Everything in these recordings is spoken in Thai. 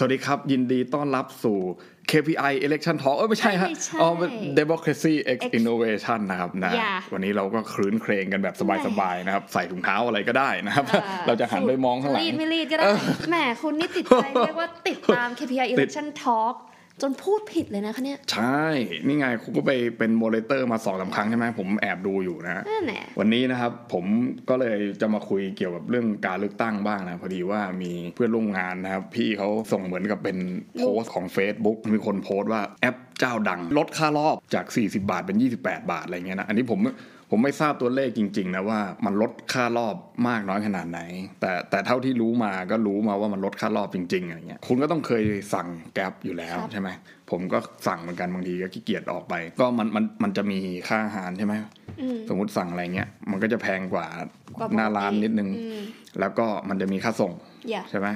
สวัสดีครับ ยินดีต้อนรับสู่ KPI Election Talk เอ้ยไม่ใช่ฮะไม่ใช่อ๋อเป็น Democracy X Innovation นะครับนะอย่าวันนี้เราก็ครื้นเครงกันแบบสบายๆนะครับ ใส่ถุงเท้าอะไรก็ได้นะครับอ่เราจะหันไปมองข้างหลังรีดไม่รีดก็ได้แหมคุณนี่ติดใจเรียกว่าติดตาม KPI election talk จนพูดผิดเลยนะคะเนี่ย ใช่ นี่ไงคุณก็ไปเป็น moderator มาสองสามครั้งใช่ไหมผมแอบดูอยู่นะนั่นแหละวันนี้นะครับผมก็เลยจะมาคุยเกี่ยวกับเรื่องการเลือกตั้งบ้างนะ พอดีว่ามีเพื่อนร่วมงานนะครับ พี่เขาส่งเหมือนกับเป็นโพสต์ของ Facebook มีคนโพสต์ว่าแอปเจ้าดังลดค่ารอบจาก 40 บาทเป็น 28 บาทอะไรเงี้ยนะอันนี้ผม ผมไม่ทราบตัวเลขจริง ๆ นะว่ามันลดค่ารอบมากน้อยขนาดไหน แต่แต่เท่าที่รู้มาก็รู้มาว่ามันลดค่ารอบจริงๆอะไรเงี้ยคุณก็ต้องเคยสั่งแก๊ปอยู่แล้วครับใช่ไหมผมก็สั่งเหมือนกันบางทีก็ขี้เกียจออกไป ก็มันมันมันจะมีค่าอาหารใช่ไหมอืมสมมติสั่งอะไรเงี้ยมันก็จะแพงกว่ากว่าปกติหน้าร้านนิดนึงอืมแล้วก็มันจะมีค่าส่งอย่าใช่ไหม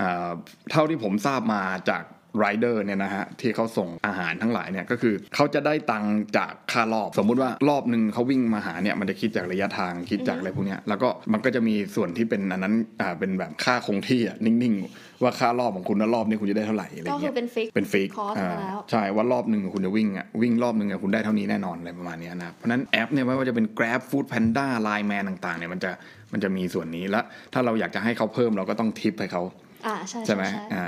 อ่าเท่าที่ผมทราบมาจาก ไรเดอร์เนี่ยนะฮะที่เขาส่งอาหารทั้งหลายเนี่ยก็คือเขาจะได้ตังค์จากค่ารอบ สมมุติว่ารอบหนึ่งเขาวิ่งมาหาเนี่ยมันจะคิดจากระยะทางคิดจากอะไรพวกเนี้ยแล้วก็มันก็จะมีส่วนที่เป็นอันนั้นอ่าเป็นแบบค่าคงที่อะนิ่งๆ ว่าค่ารอบของคุณนะรอบนี้คุณจะได้เท่าไหร่อะไรก็คืเงี้ยเป็น fix เป็น fix cost มาแล้ว ใช่ว่ารอบหนึ่งคุณจะวิ่งอะวิ่งรอบหนึ่งอะคุณได้เท่านี้แน่นอนอะไรประมาณเนี้ยนะเพราะฉะนั้นแอปเนี่ยไม่ว่าจะเป็น Grab Food Panda Line Man ต่างๆเนี่ยมันจะมันจะมีส่วนนี้แล้วถ้าเราอยากจะให้เขาเพิ่มเราก็ต้องทิปให้เขาอ่าใช่ใช่ไหมใช่อ่า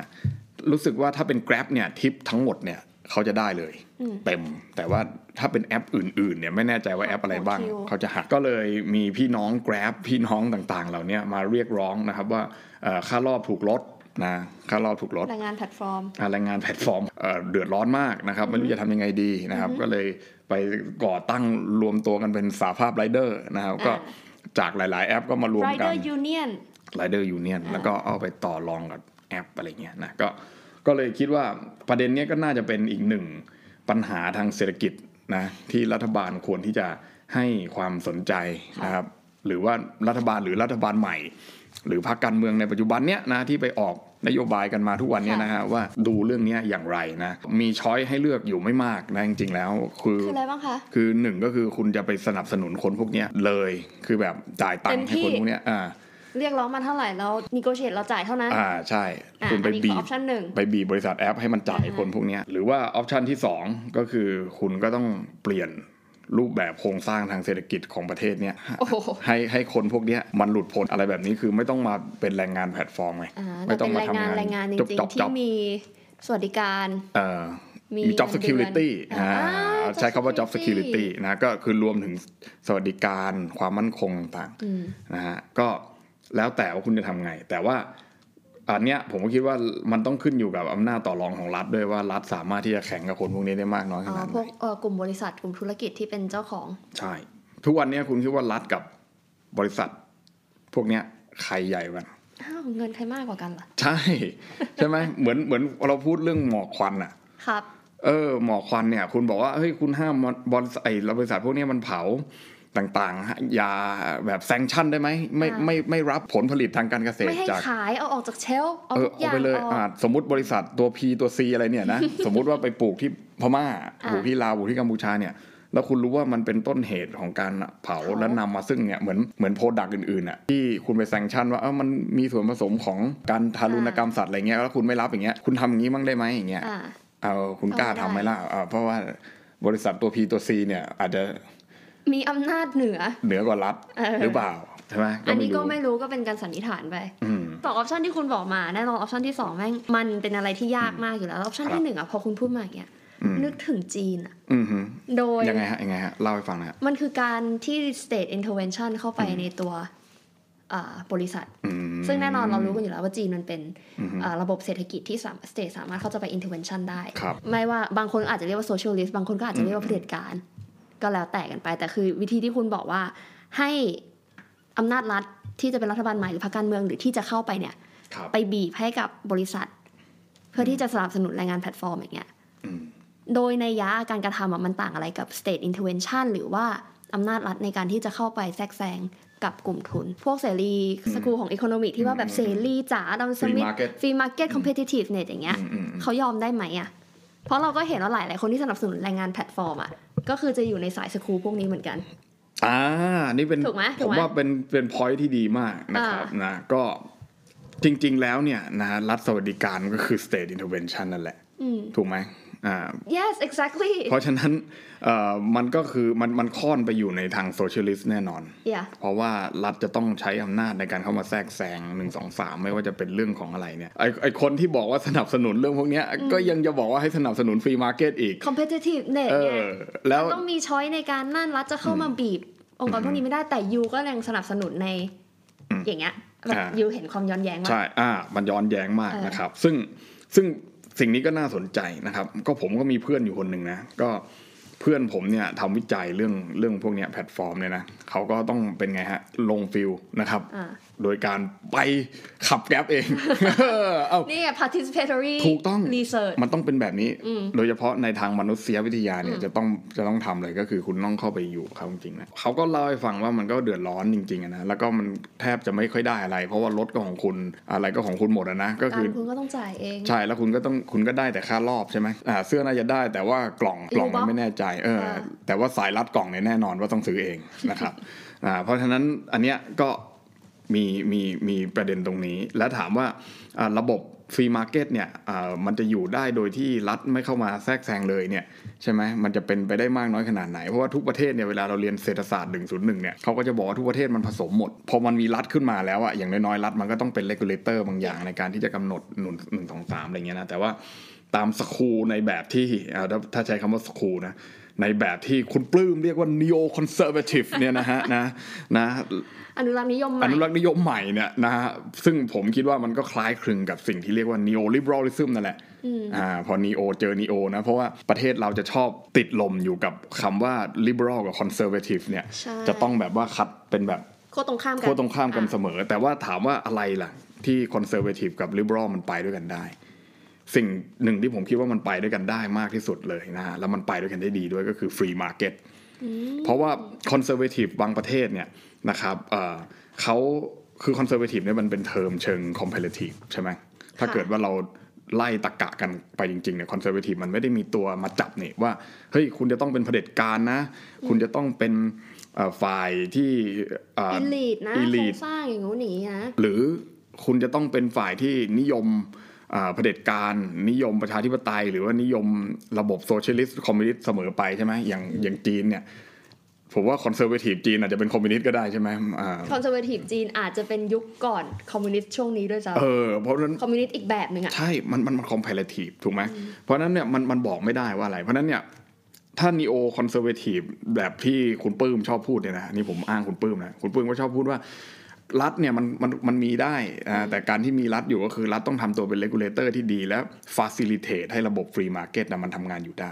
รู้สึกว่าถ้าเป็น Grab เนี่ยทิปทั้งหมดเนี่ยเขาจะได้เลยอืมเต็ม แต่ว่าถ้าเป็นแอปอื่น ๆ เนี่ยไม่แน่ใจว่าแอปอะไรบ้างหัวคิวเขาจะหักก็เลยมีพี่น้อง Grab พี่น้องต่างๆ เหล่าเนี้ยมาเรียกร้องนะครับว่าเอ่อค่ารอบถูกลดนะค่ารอบถูกลดแรงงานแพลตฟอร์มอ่าแรงงานแพลตฟอร์มเอ่อเดือดร้อนมากนะครับไม่รู้จะทำยังไงดีนะครับ ก็เลยไปก่อตั้งรวมตัวกันเป็นสหภาพไรเดอร์นะครับก็อ่จากหลาย ๆ แอปก็มารวมกัน Rider Union Rider Union อ่าแล้วก็เอาไปต่อรองกับ แอปอะไรเงี้ยนะก็ก็เลยคิดว่าประเด็นเนี้ยก็น่าจะเป็นอีกหนึ่งปัญหาทางเศรษฐกิจนะที่รัฐบาลควรที่จะให้ความสนใจนะครับหรือว่ารัฐบาลหรือรัฐบาลใหม่ หรือพรรคการเมืองในปัจจุบันเนี้ยนะที่ไปออกนโยบายกันมาทุกวันเนี้ยนะฮะว่าดูเรื่องเนี้ยอย่างไรนะมีช้อยให้เลือกอยู่ไม่มากนะจริงๆแล้ว คือคืออะไรบ้างคะคือหนึ่งก็คือคุณจะไปสนับสนุนคนพวกเนี้ยเลย คือแบบจ่ายตังค์ให้คนพวกเนี้ยอ่า เรียกร้องมาเท่าไหร่แล้ว negotiate เราจ่ายเท่านั้นอ่าใช่อะคุณไปอันนี้บีคือ option หนึ่งไปบีบบริษัทแอปให้มันจ่ายอ่าคนพวกเนี้ยหรือว่าออปชันที่สองก็คือคุณก็ต้องเปลี่ยนรูปแบบโครงสร้างทางเศรษฐกิจของประเทศเนี้ยโอ้โหให้ให้คนพวกเนี้ยมันหลุดพ้นอะไรแบบนี้คือไม่ต้องมาเป็นแรงงานแพลตฟอร์มไงอ่าไม่แต่ต้อเป็งนมาแรงงานทำงานแรงงานจจบริงจบๆที่จบมีสวัสดิการเอ่อมีมี job เงินเดือน security อ่าอ่า job ใช้คำว่า job security security นะก็คือรวมถึงสวัสดิการความมั่นคงต่างอืมๆนะฮะก็ แล้วแต่ว่าคุณจะทำไง แต่ว่าอันเนี้ยผมก็คิดว่ามันต้องขึ้นอยู่กับอำนาจต่อรองของรัฐด้วยว่ารัฐสามารถที่จะแข่งกับคนพวกนี้ได้มากน้อยขอ๋อนาดพไหนวกเอ่อกลุ่มบริษัทกลุ่มธุรกิจที่เป็นเจ้าของ ใช่ ทุกวันเนี้ยคุณคิดว่ารัฐกับบริษัท พวกเนี้ยใครใหญ่กว่ากันอ้าวเงินใครมากกว่ากันล่ะใช่ ใช่ไหมเหมือนเหมือนเราพูดเรื่องหมอกควันอะครับ เออหมอกควันเนี่ย คุณบอกว่าเฮ้ยคุณห้ามบริษัทไอ้บริษัทพวกเนี้ยมันเผา ต่างๆ ยาแบบแซงชั่นได้ไหมไม่อ่าไม่ไม่รับผลผลิตทางการเกษตไม่รให้จากขายเอาออกจากเชลฟ์เอาเออทุกอเอาย่างไปเลยออกอ่าสมมติบริษัทตัว P ตัว C อะไรเนี่ยนะสมมุติว่าไปปลูกที่พม่าอ่าปลูกที่ลาวปลูกที่กัมพูชาเนี่ยแล้วคุณรู้ว่ามันเป็นต้นเหตุของการเผาเผาและนำมาซึ่งเนี่ยเหมือนเหมือน product อื่นๆอะที่คุณไป sanction ว่าเออมันมีส่วนผสมของการทารุณกรรมสัตว์อะไรเงี้ยแล้วคุณไม่รับอย่างเงี้ยคุณทำอย่างนี้บ้างได้ไหมอย่างเงี้ยอ่าเอาคุณกล้าเอาไม่ทำไหมได้ล่ะอ่าเพราะว่าบริษัทตัว P ตัว C เนี่ยอาจจะ มีอำนาจเหนือ เหนือกว่ารัฐเออหรือเปล่าใช่ไหมอันนี้ก็รู้ไม่รู้ก็เป็นการสันนิษฐานไปอืมสอง option ที่คุณบอกมาแน่นอน option ที่สองแม่งมันเป็นอะไรที่ยากมากอยู่แล้ว option ครับที่หนึ่งอะพอคุณพูดมาอย่างเงี้ยอืมนึกถึงจีนอะอืมฮึโดยยังไงฮะยังไงฮะเล่าให้ฟังหนะฮะมันคือการที่ state intervention เข้าไปในตัวอ่าบริษัทอืมซึ่งแน่นอนเรารู้กันอยู่แล้วว่าจีนมันเป็นอืมฮึอ่าระบบเศรษฐกิจที่สาม state สามารถเข้าจะไป intervention ได้ครับไม่ว่าบางคนอาจจะเรียกว่า socialist บางคนก็อาจจะเรียกว่าเผด็จการ ก็แล้วแต่กันไป แต่คือวิธีที่คุณบอกว่าให้อำนาจรัฐที่จะเป็นรัฐบาลใหม่หรือพรรคการเมืองหรือที่จะเข้าไปเนี่ยครับไปบีบให้กับบริษัท เพื่อที่จะสนับสนุนแรงงานแพลตฟอร์มอย่างเงี้ยอืมโดยนัยยะการกระทำอะมันต่างอะไรกับ state intervention หรือว่าอำนาจรัฐในการที่จะเข้าไปแทรกแซงกับกลุ่มทุน พวกเสรี school ของ economy ที่ว่าแบบเสรีจ๋าดัมส Free มิธ market ฟรีมาร์เก็ตคอมเพติทีฟเน็ตอย่างเงี้ยอืมอืมอืมเขายอมได้ไหมอะ เพราะเราก็เห็นว่าหลายหลายๆคนที่สนับสนุนแรงงานแพลตฟอร์มอะก็คือจะอยู่ในสายสกูลพวกนี้เหมือนกันอ่านี่เป็นถูกไหมถูกมไหมผมว่าเป็นเป็น point ที่ดีมากนะครับอ่านนะก็จริง ๆ แล้วเนี่ยนะรัฐสวัสดิการก็คือ state intervention นั่นแหละอืมถูกไหมอ่า yes exactly เพราะฉะนั้นเอ่อมันก็คือมันมันค่อนไปอยู่ในทาง socialist แน่นอน yeah เพราะว่ารัฐจะต้องใช้อำนาจในการเข้ามาแทรกแซงหนึ่งสองสามไม่ว่าจะเป็นเรื่องของอะไรเนี่ยไอ้ไอ้คนที่บอกว่าสนับสนุนเรื่องพวกเนี้ยก็ยังจะบอกว่าให้สนับสนุน free market อีก competitiveness ไงอแล้วต้องมี choice ในการนั่นรัฐจะเข้ามาบีบ องค์กรพวกนี้ไม่ได้แต่ you ก็ยังสนับสนุนในอืมอย่างเงี้ยแบบอ่า you เห็นความย้อนแย้งว่าใช่อ่ามันย้อนแย้งมากเออนะครับ ซึ่งซึ่ง สิ่งนี้ก็น่าสนใจนะครับ ก็ผมก็มีเพื่อนอยู่คนหนึ่งนะก็เพื่อนผมเนี่ยทำวิจัยเรื่องเรื่องพวกนี้แพลตฟอร์มเนี่ยนะเขาก็ต้องเป็นไงฮะลง field นะครับ โดยการไปขับ Grab เองเอ้านี่ไง participatory ถูกต้อง research มันต้องเป็นแบบนี้อืมโดยเฉพาะในทางมนุษยวิทยาเนี่ยอืมจะต้องจะต้องทำเลยก็คือคุณต้องเข้าไปอยู่กับเขาจริงๆนะเขาก็เล่าให้ฟังว่ามันก็เดือดร้อนจริงๆอะนะแล้วก็มันแทบจะไม่ค่อยได้อะไร เพราะว่ารถก็ของคุณอะไรก็ของคุณหมดอะนะก็กาคือรคุณก็ต้องจ่ายเองใช่แล้วคุณก็ต้องคุณก็ได้แต่ค่ารอบใช่ไหมอ่าเสื้อน่าจะได้ แต่ว่ากล่องกล่องมันไม่แน่ใจเอออ่าแต่ว่าสายรัดกล่องเนี่ยแน่นอนว่าต้องซื้อเองนะครับอ่าเพราะฉะนั้นอันเนี้ยก็ มีมีมีประเด็นตรงนี้ แล้วถามว่าระบบ free market เนี่ยมันจะอยู่ได้โดยที่รัฐไม่เข้ามาแทรกแซงเลยเนี่ยใช่ไหมมันจะเป็นไปได้มากน้อยขนาดไหน เพราะว่าทุกประเทศเนี่ยเวลาเราเรียนเศรษฐศาสตร์ 101 เนี่ยเขาก็จะบอกว่าทุกประเทศมันผสมหมด พอมันมีรัฐขึ้นมาแล้วอะอย่างน้อยๆ รัฐมันก็ต้องเป็น regulator บางอย่างในการที่จะกำหนดหนุนหนึ่งสองสามอะไรเงี้ยนะแต่ว่าตามสคูลในแบบที่ถ้าใช้คำว่าสคูลนะในแบบที่คุณปลื้มเรียกว่า neo conservative เนี่ยนะฮะนะนะ อนุรักษ์นิยมใหอม่นุรักษ์นิยมใหม่เนี่ยนะฮะซึ่งผมคิดว่ามันก็คล้ายคลึงกับสิ่งที่เรียกว่า neo liberalism นั่นแหละอ่าพอ neo เจอ neo นะ เพราะว่าประเทศเราจะชอบติดลมอยู่กับคำว่า liberal กับ conservative เนี่ยใช่จะต้องแบบว่าคัดเป็นแบบโคตรตรงข้ามกันโค้ตรงข้ามกันเสอะมอ แต่ว่าถามว่าอะไรล่ะ ที่ conservative กับ liberal มันไปด้วยกันได้สิ่งหนึ่งที่ผมคิดว่ามันไปด้วยกันได้มากที่สุดเลยนะฮะแล้วมันไปด้วยกันได้ดีด้วยก็คือ free market เพราะว่า conservative บางประเทศเนี่ยนะครับเอ่อเขาคือ conservative เนี่ยมันเป็นเทอมเชิง comparative ใช่ไหมถ้าเกิดว่าเราไล่ตะกะกันไปจริงๆเนี่ย conservative มันไม่ได้มีตัวมาจับเนี่ยว่าเฮ้ยคุณจะต้องเป็นเผด็จการนะ คุณจะต้องเป็นเอ่อฝ่ายที่เอ่ออิลีดนะอีโครลีดงสร้างอย่างงู้นอย่างนี้นะหรือคุณจะต้องเป็นฝ่ายที่นิยมอ่า เผด็จการนิยมประชาธิปไตย หรือว่านิยมระบบโซเชียลิสต์คอมมิวนิสต์เสมอไปใช่ไหมอย่างอย่างจีนเนี่ยผมว่าคอนเซอร์เวทีฟจีนอาจจะเป็นคอมมิวนิสต์ก็ได้ใช่ไหมอ่าคอนเซอร์เวทีฟจีนอาจจะเป็นยุคก่อนคอมมิวนิสต์ช่วงนี้ด้วยซ้เออเพราะฉะนั้นำคอมมิวนิสต์อีกแบบหนึ่งอะใช่ มันมันมันคอมเพลทีฟถูกไหมเพราะฉะนั้นเนี่ยมันมันบอกไม่ได้ว่าอะไร เพราะฉะนั้นเนี่ยถ้า neoconservative แบบที่คุณปื้มชอบพูดเนี่ยนะนี่ผมอ้างคุณปื้มนะคุณปื้มก็ชอบพูดว่า รัฐเนี่ยมันมันมันมีได้อ่าแต่การที่มีรัฐอยู่ก็คือรัฐต้องทำตัวเป็น regulator ที่ดีและ facilitate ให้ระบบ free market นะมันทำงานอยู่ได้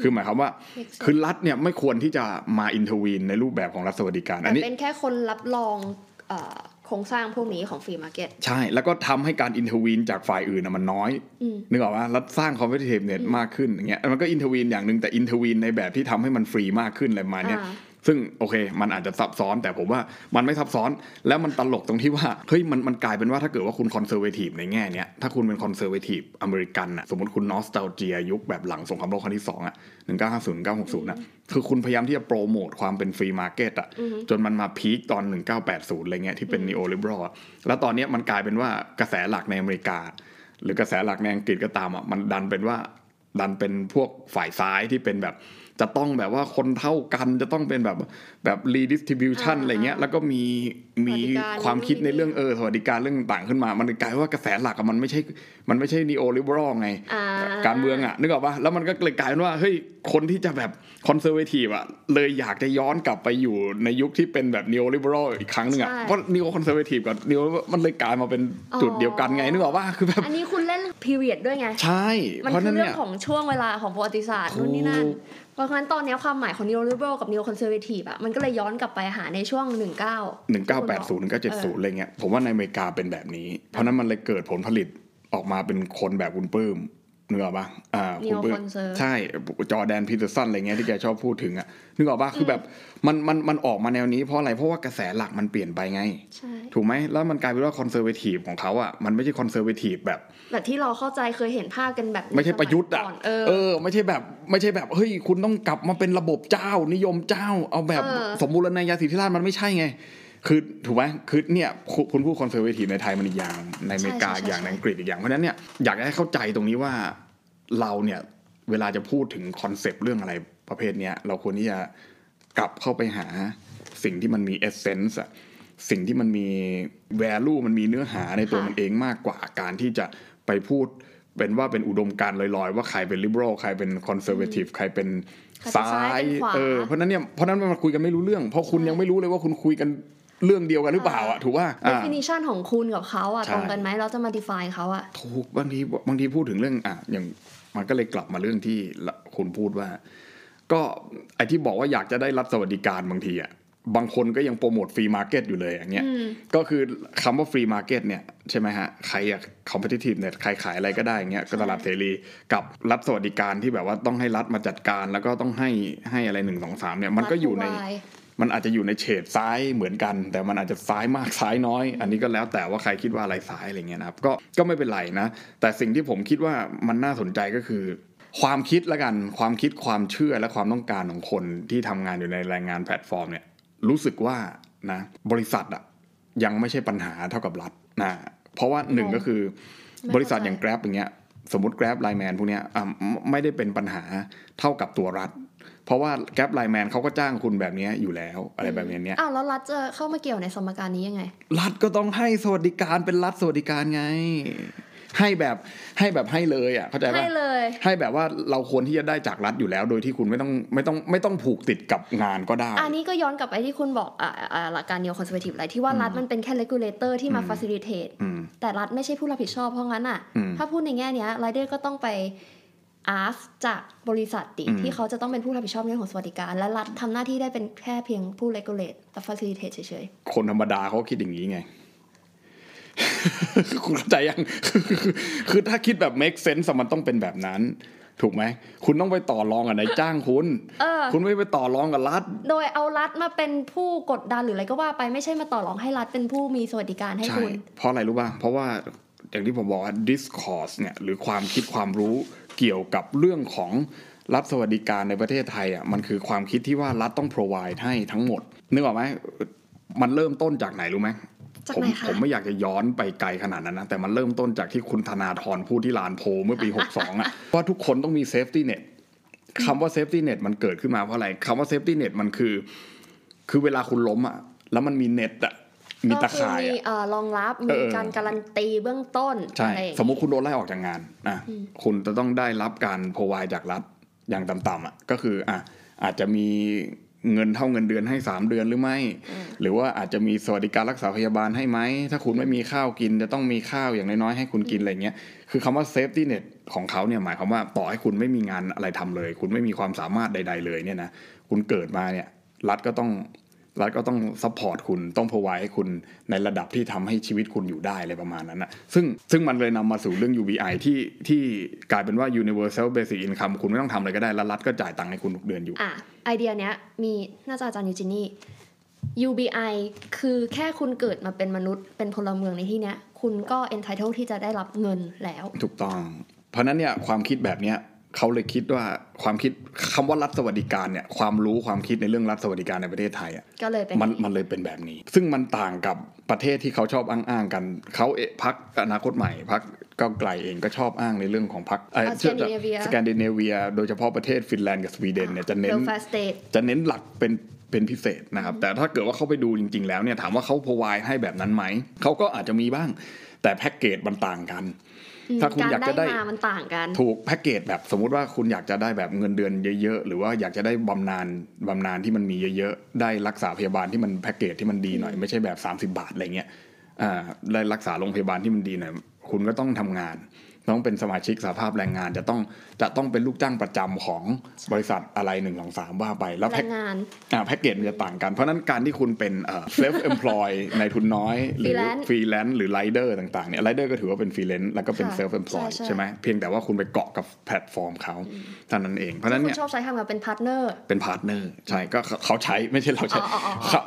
คือหมายความว่า Make sense คือรัฐเนี่ยไม่ควรที่จะมา intervene ในรูปแบบของรัฐสวัสดิการแต่อันนี้เป็นแค่คนรับรองเอ่อโครงสร้างพวกนี้ของ free marketใช่ แล้วก็ทำให้การ intervene จากฝ่ายอื่นนะมันน้อยอืมนึกออกว่ารัฐสร้าง competitiveness มากขึ้นอย่างเงี้ยมันก็ intervene อย่างหนึ่งแต่ intervene ในแบบที่ทำให้มันฟรีมากขึ้นอะไรประมาณเนี้ยอ่า ซึ่งโอเค มันอาจจะซับซ้อนแต่ผมว่ามันไม่ซับซ้อนแล้วมันตลกตรงที่ว่าเฮ้ยมันมันกลายเป็นว่าถ้าเกิดว่าคุณ conservative ในแง่เนี้ยถ้าคุณเป็น conservative อเมริกันอะสมมติคุณ nostalgia ยุคแบบหลังสงครามโลกครั้งที่สองอะหนึ่งเก้าห้าศูนย์เก้าหกศูนย์อะคือคุณพยายามที่จะโปรโมทความเป็น free market อะจนมันมา peak ตอน 1980อะไรเงี้ยที่เป็น neoliberalแล้วตอนเนี้ยมันกลายเป็นว่ากระแสหลักในอเมริกา หรือกระแสหลักในอังกฤษก็ตามอะมันดันเป็นว่าดันเป็นพวกฝ่ายซ้ายที่เป็นแบบ จะต้องแบบว่าคนเท่ากันจะต้องเป็นแบบแบบ redistribution อ่าอะไรเงี้ย แล้วก็มีมีสวัสดิการความคิดในเรื่องนู่นนี่เออสวัสดิการเรื่องต่างขึ้นมา มันกลายว่ากระแสหลักอะมันไม่ใช่มันไม่ใช่ neo liberal ไงอ่าการเมืองอะนึกออกปะแล้วมันก็เลยกลายเป็นว่าเฮ้ยคนที่จะแบบคอนเซอร์เวทีฟอะเลยอยากจะย้อนกลับไปอยู่ในยุคที่เป็นแบบ neo liberal อีกครั้งหนึ่งอะใช่เพราะ neo conservative กับ neo มันเลยกลายมาเป็นจุดเดียวกันไงนึกออกปะคือแบบอันนี้คุณเล่น period ด้วยไง ใช่มันเพราะคืนั้อนเรื่เนี่อยงของช่วงเวลาของประวัติศาสตร์ถูกนู่นนี่นั่น เพราะฉะนั้นตอนนี้ความหมายของ neoliberal กับ neo conservative อะมันก็เลยย้อนกลับไปหาในช่วง 19หนึ่งเก้าแปดศูนย์หนึ่งเก้าเจ็ดศูนย์อะไรเงี้ย ผมว่าในอเมริกาเป็นแบบนี้ เพราะนั้นมันเลยเกิดผลผลิตออกมาเป็นคนแบบคุณปื้ม นึกออกปะอ่าคุณปื้ม Neo-conserve ใช่จอร์แดนพีเตอร์สันอะไรเงี้ยที่แกชอบพูดถึงอะนึกออกปะคือแบบมันมันมันออกมาแนวนี้เพราะอะไรเพราะว่ากระแสหลักมันเปลี่ยนไปไงใช่ถูกไหมแล้วมันกลายเป็นว่า conservative ของเขาอะมันไม่ใช่ conservative แบบแบบที่เราเข้าใจเคยเห็นภาพกันแบบในไม่ใช่ประยุทธ์อะสมัก่นเออเออ ไม่ใช่แบบไม่ใช่แบบเฮ้ยคุณต้องกลับมาเป็นระบบเจ้านิยมเจ้า เอาแบบเออสมบูรณาญาสิทธิราชย์มันไม่ใช่ไง คือถูกไหมคือเนี่ยคุณคุณพูด conservative ในไทยมันอีกอย่างในอเมริกาใช่ใช่อีกอย่างใช่ในอังกฤษอีกอย่างเพราะฉะนั้นเนี่ยอยากให้เข้าใจตรงนี้ว่าเราเนี่ยเวลาจะพูดถึง concept เรื่องอะไรประเภทเนี้ยเราควรที่จะกลับเข้าไปหาสิ่งที่มันมี essence อะสิ่งที่มันมี value มันมีเนื้อหาในตัวมันเองมากกว่าการที่จะไปพูดเป็นว่าเป็นอุดมการณ์ลอยๆ ว่าใครเป็น liberal ใครเป็น conservative ใครเป็นใครเป็นซ้าซ้ายยเป็นขวาเออเพราะฉะนั้นเนี่ยเพราะฉะนั้นมันคุยกันไม่รู้เรื่อง เพราะคุณยังไม่รู้เลยว่าคุณคุยกัน เรื่องเดียวกันหรือเปล่าอะถูกป่ะอ่า definition ของคุณกับเขาอะใช่ตรงกันไหมเราจะมา define เขาอะถูกบางทีบางทีพูดถึงเรื่องอะอย่างมันก็เลยกลับมาเรื่องที่ละคุณพูดว่า ก็ไอที่บอกว่าอยากจะได้รัฐสวัสดิการบางทีอะบางคนก็ยัง promote free market อยู่เลยอย่างเงี้ยก็คือคำว่า free market เนี่ยใช่ไหมฮะใครอะคอมเพ t i ทีฟเนี่ยใครขายอะไรก็ได้อย่างเงี้ยก็ตลาดเสรีกับรัฐสวัสดิการที่แบบว่าต้องให้รัฐมาจัดการ แล้วก็ต้องให้ให้อะไรหนึ่งสองสามเนี่ยมันก็อยู่ในรัฐ provide มันอาจจะอยู่ในเฉดซ้ายเหมือนกัน แต่มันอาจจะซ้ายมากซ้ายน้อย อันนี้ก็แล้วแต่ว่าใครคิดว่าอะไรซ้ายอะไรเงี้ยนะครับก็ก็ไม่เป็นไรนะแต่สิ่งที่ผมคิดว่ามันน่าสนใจก็คือ ความคิดละกันความคิดความเชื่อและความต้องการของคนที่ทำงานอยู่ในแรงงานแพลตฟอร์มเนี่ยรู้สึกว่านะบริษัทอะยังไม่ใช่ปัญหาเท่ากับรัฐนะเพราะว่าหนึ่งก็คือไม่บริษัทเข้าใจอย่าง Grab อย่างเงี้ยสมมติ Grab ไลแมนพวกเนี้ยอะไม่ไม่ได้เป็นปัญหาเท่ากับตัวรัฐ เพราะว่า Grab ไลแมนเขาก็จ้างคุณแบบเนี้ยอยู่แล้วอะไรแบบเนี้ยอ้าวแล้วรัฐจะเข้ามาเกี่ยวในสมการนี้ยังไง รัฐก็ต้องให้สวัสดิการเป็นรัฐสวัสดิการไง ให้แบบให้แบบให้เลยอะเข้าใจปะให้เลยให้แบบว่าเราควรที่จะได้จากรัฐอยู่แล้ว โดยที่คุณไม่ต้องไม่ต้องไม่ต้องผูกติดกับงานก็ได้ อันนี้ก็ย้อนกลับไปที่คุณบอกอ่าอ่าหลักการ neo conservative อะไรที่ว่ารัฐมันเป็นแค่ regulator ที่มา facilitate อืมแต่รัฐไม่ใช่ผู้รับผิดชอบเพราะงั้นอะอืมถ้าพูดในแง่เนี้ยไรเดอร์ก็ต้องไป ask จากบริษัทดิอืมที่เขาจะต้องเป็นผู้รับผิดชอบในเรื่องของสวัสดิการ และรัฐทำหน้าที่ได้เป็นแค่เพียงผู้ regulate และ facilitate เฉยคนธรรมดาเขาคิดอย่างนี้ไง คุณเข้าใจยัง คือถ้าคิดแบบ make sense อะมันต้องเป็นแบบนั้น ถูกไหม คุณต้องไปต่อรองกับนายจ้างคุณเออคุณไม่ไปต่อรองกับรัฐๆโดยเอารัฐมาเป็นผู้กดดันหรืออะไรก็ว่าไปไม่ใช่มาต่อรองให้รัฐเป็นผู้มีสวัสดิการให้ใช่คุณ เพราะอะไรรู้ป่ะ เพราะว่าอย่างที่ผมบอกว่า discourse เนี่ยหรือความคิดความรู้ เกี่ยวกับเรื่องของรัฐสวัสดิการในประเทศไทยอะมันคือความคิดที่ว่ารัฐต้อง provide ให้ทั้งหมดนึกออกไหมมันเริ่มต้นจากไหนรู้ไหมจากผมไหนคะผมไม่อยากจะย้อนไปไกลขนาดนั้นนะแต่มันเริ่มต้นจากที่คุณธนาธรพูดที่ลานโพเมื่อปี 62 อะว่าทุกคนต้องมี safety net คำว่า safety net มันเกิดขึ้นมาเพราะอะไรคำว่า safety net มันคือ คือเวลาคุณล้มอะแล้วมันมีเน็ตอะ มีตะข่ายก็คือมีอะเอ่อรองรับเอมีอการการันตีเบื้องต้นใช่อะไรอย่างสมมุติคุณโดนไล่ออกจากงานอะคุณจะต้องได้รับการพรวายจากรัฐอย่างต่ำๆอะก็คืออะอาจจะมีเงินเท่าเงินเดือนให้ 3 เดือนหรือไม่ หรือว่าอาจจะมีสวัสดิการรักษาพยาบาลให้ไหม ถ้าคุณไม่มีข้าวกินจะต้องมีข้าวอย่างน้อยๆให้คุณกินอะไรเงี้ย คือคำว่า safety net ของเขาเนี่ยหมายความว่าต่อให้คุณไม่มีงานอะไรทำเลย คุณไม่มีความสามารถใด ๆ เลยเนี่ยนะ คุณเกิดมาเนี่ยรัฐก็ต้อง รัฐก็ต้อง support คุณต้อง provide ให้คุณในระดับที่ทำให้ชีวิตคุณอยู่ได้อะไรประมาณนั้นนะซึ่งซึ่งมันเลยนำมาสู่เรื่อง UBI ที่ที่กลายเป็นว่า Universal Basic Income คุณไม่ต้องทำอะไรก็ได้แล้วรัฐก็จ่ายตังค์ให้คุณทุกเดือนอยู่ อะ ไอเดียเนี้ยมีน่าจะอาจารย์ยูจินี่ UBI คือแค่คุณเกิดมาเป็นมนุษย์เป็นพลเมืองในที่เนี้ย คุณก็ entitled ที่จะได้รับเงินแล้ว ถูกต้อง เพราะฉะนั้นเนี่ยความคิดแบบเนี้ย เขาเลยคิดว่าความคิดคำว่ารัฐสวัสดิการเนี่ยความรู้ความคิดในเรื่องรัฐสวัสดิการในประเทศไทยอะก็เลยเป็นมันมันเลยเป็นแบบนี้ ซึ่งมันต่างกับประเทศที่เขาชอบอ้างๆกันเขาเอะพักอนาคตใหม่พักก้าวไกลเองก็ชอบอ้างในเรื่องของพักอ่า Scandinavia สแกนดิเนเวีย โดยเฉพาะประเทศฟินแลนด์กับสวีเดนเนี่ยจะเน้น welfare state จะเน้นหลักเป็นเป็นพิเศษนะครับ แต่ถ้าเกิดว่าเขาไปดูจริง ๆ แล้วเนี่ยถามว่าเขาพรวายให้แบบนั้นไหม เขาก็อาจจะมีบ้าง แต่แพ็กเกจมันต่างกัน ถ้าคุณการอยากจะได้ได้มามันต่างกัน ถูกแพ็กเกจแบบสมมุติว่าคุณอยากจะได้แบบเงินเดือนเยอะๆ หรือว่าอยากจะได้บำนาญบำนาญที่มันมีเยอะๆ ได้รักษาพยาบาลที่มันแพ็กเกจที่มันดีหน่อยไม่ใช่แบบ 30 บาทอะไรเงี้ยอ่าได้รักษาโรงพยาบาลที่มันดีหน่อยคุณก็ต้องทำงาน ต้องเป็นสมาชิกสหภาพแรงงานจะต้องจะต้องเป็นลูกจ้างประจำของบริษัทอะไรหนึ่งสองสามว่าไปแล้วแรแพ็กงงานอ่าแพ็กเกจมันจะต่างกัน เพราะฉะนั้นการที่คุณเป็นเอ่อ self employ ในทุนน้อย หรือ Freelance ฟรีแลนซ์หรือไรเดอร์ต่างๆเนี่ยไรเดอร์ก็ถือว่าเป็นฟรีแลนซ์แล้วก็เป็นค่ะ self employ ใช่ใช่ใช่ไหมเพียงแต่ว่าคุณไปเกาะกับแพลตฟอร์มเขาเท่านั้นเองเพราะฉะนั้นคุเนี่ณยชอบใช้คำว่าเป็นพาร์ทเนอร์เป็นพาร์ทเนอร์ใช่ก็เขาเขาใช้ไม่ใช่เราใช้อ๋ออ๋ออ๋อเขา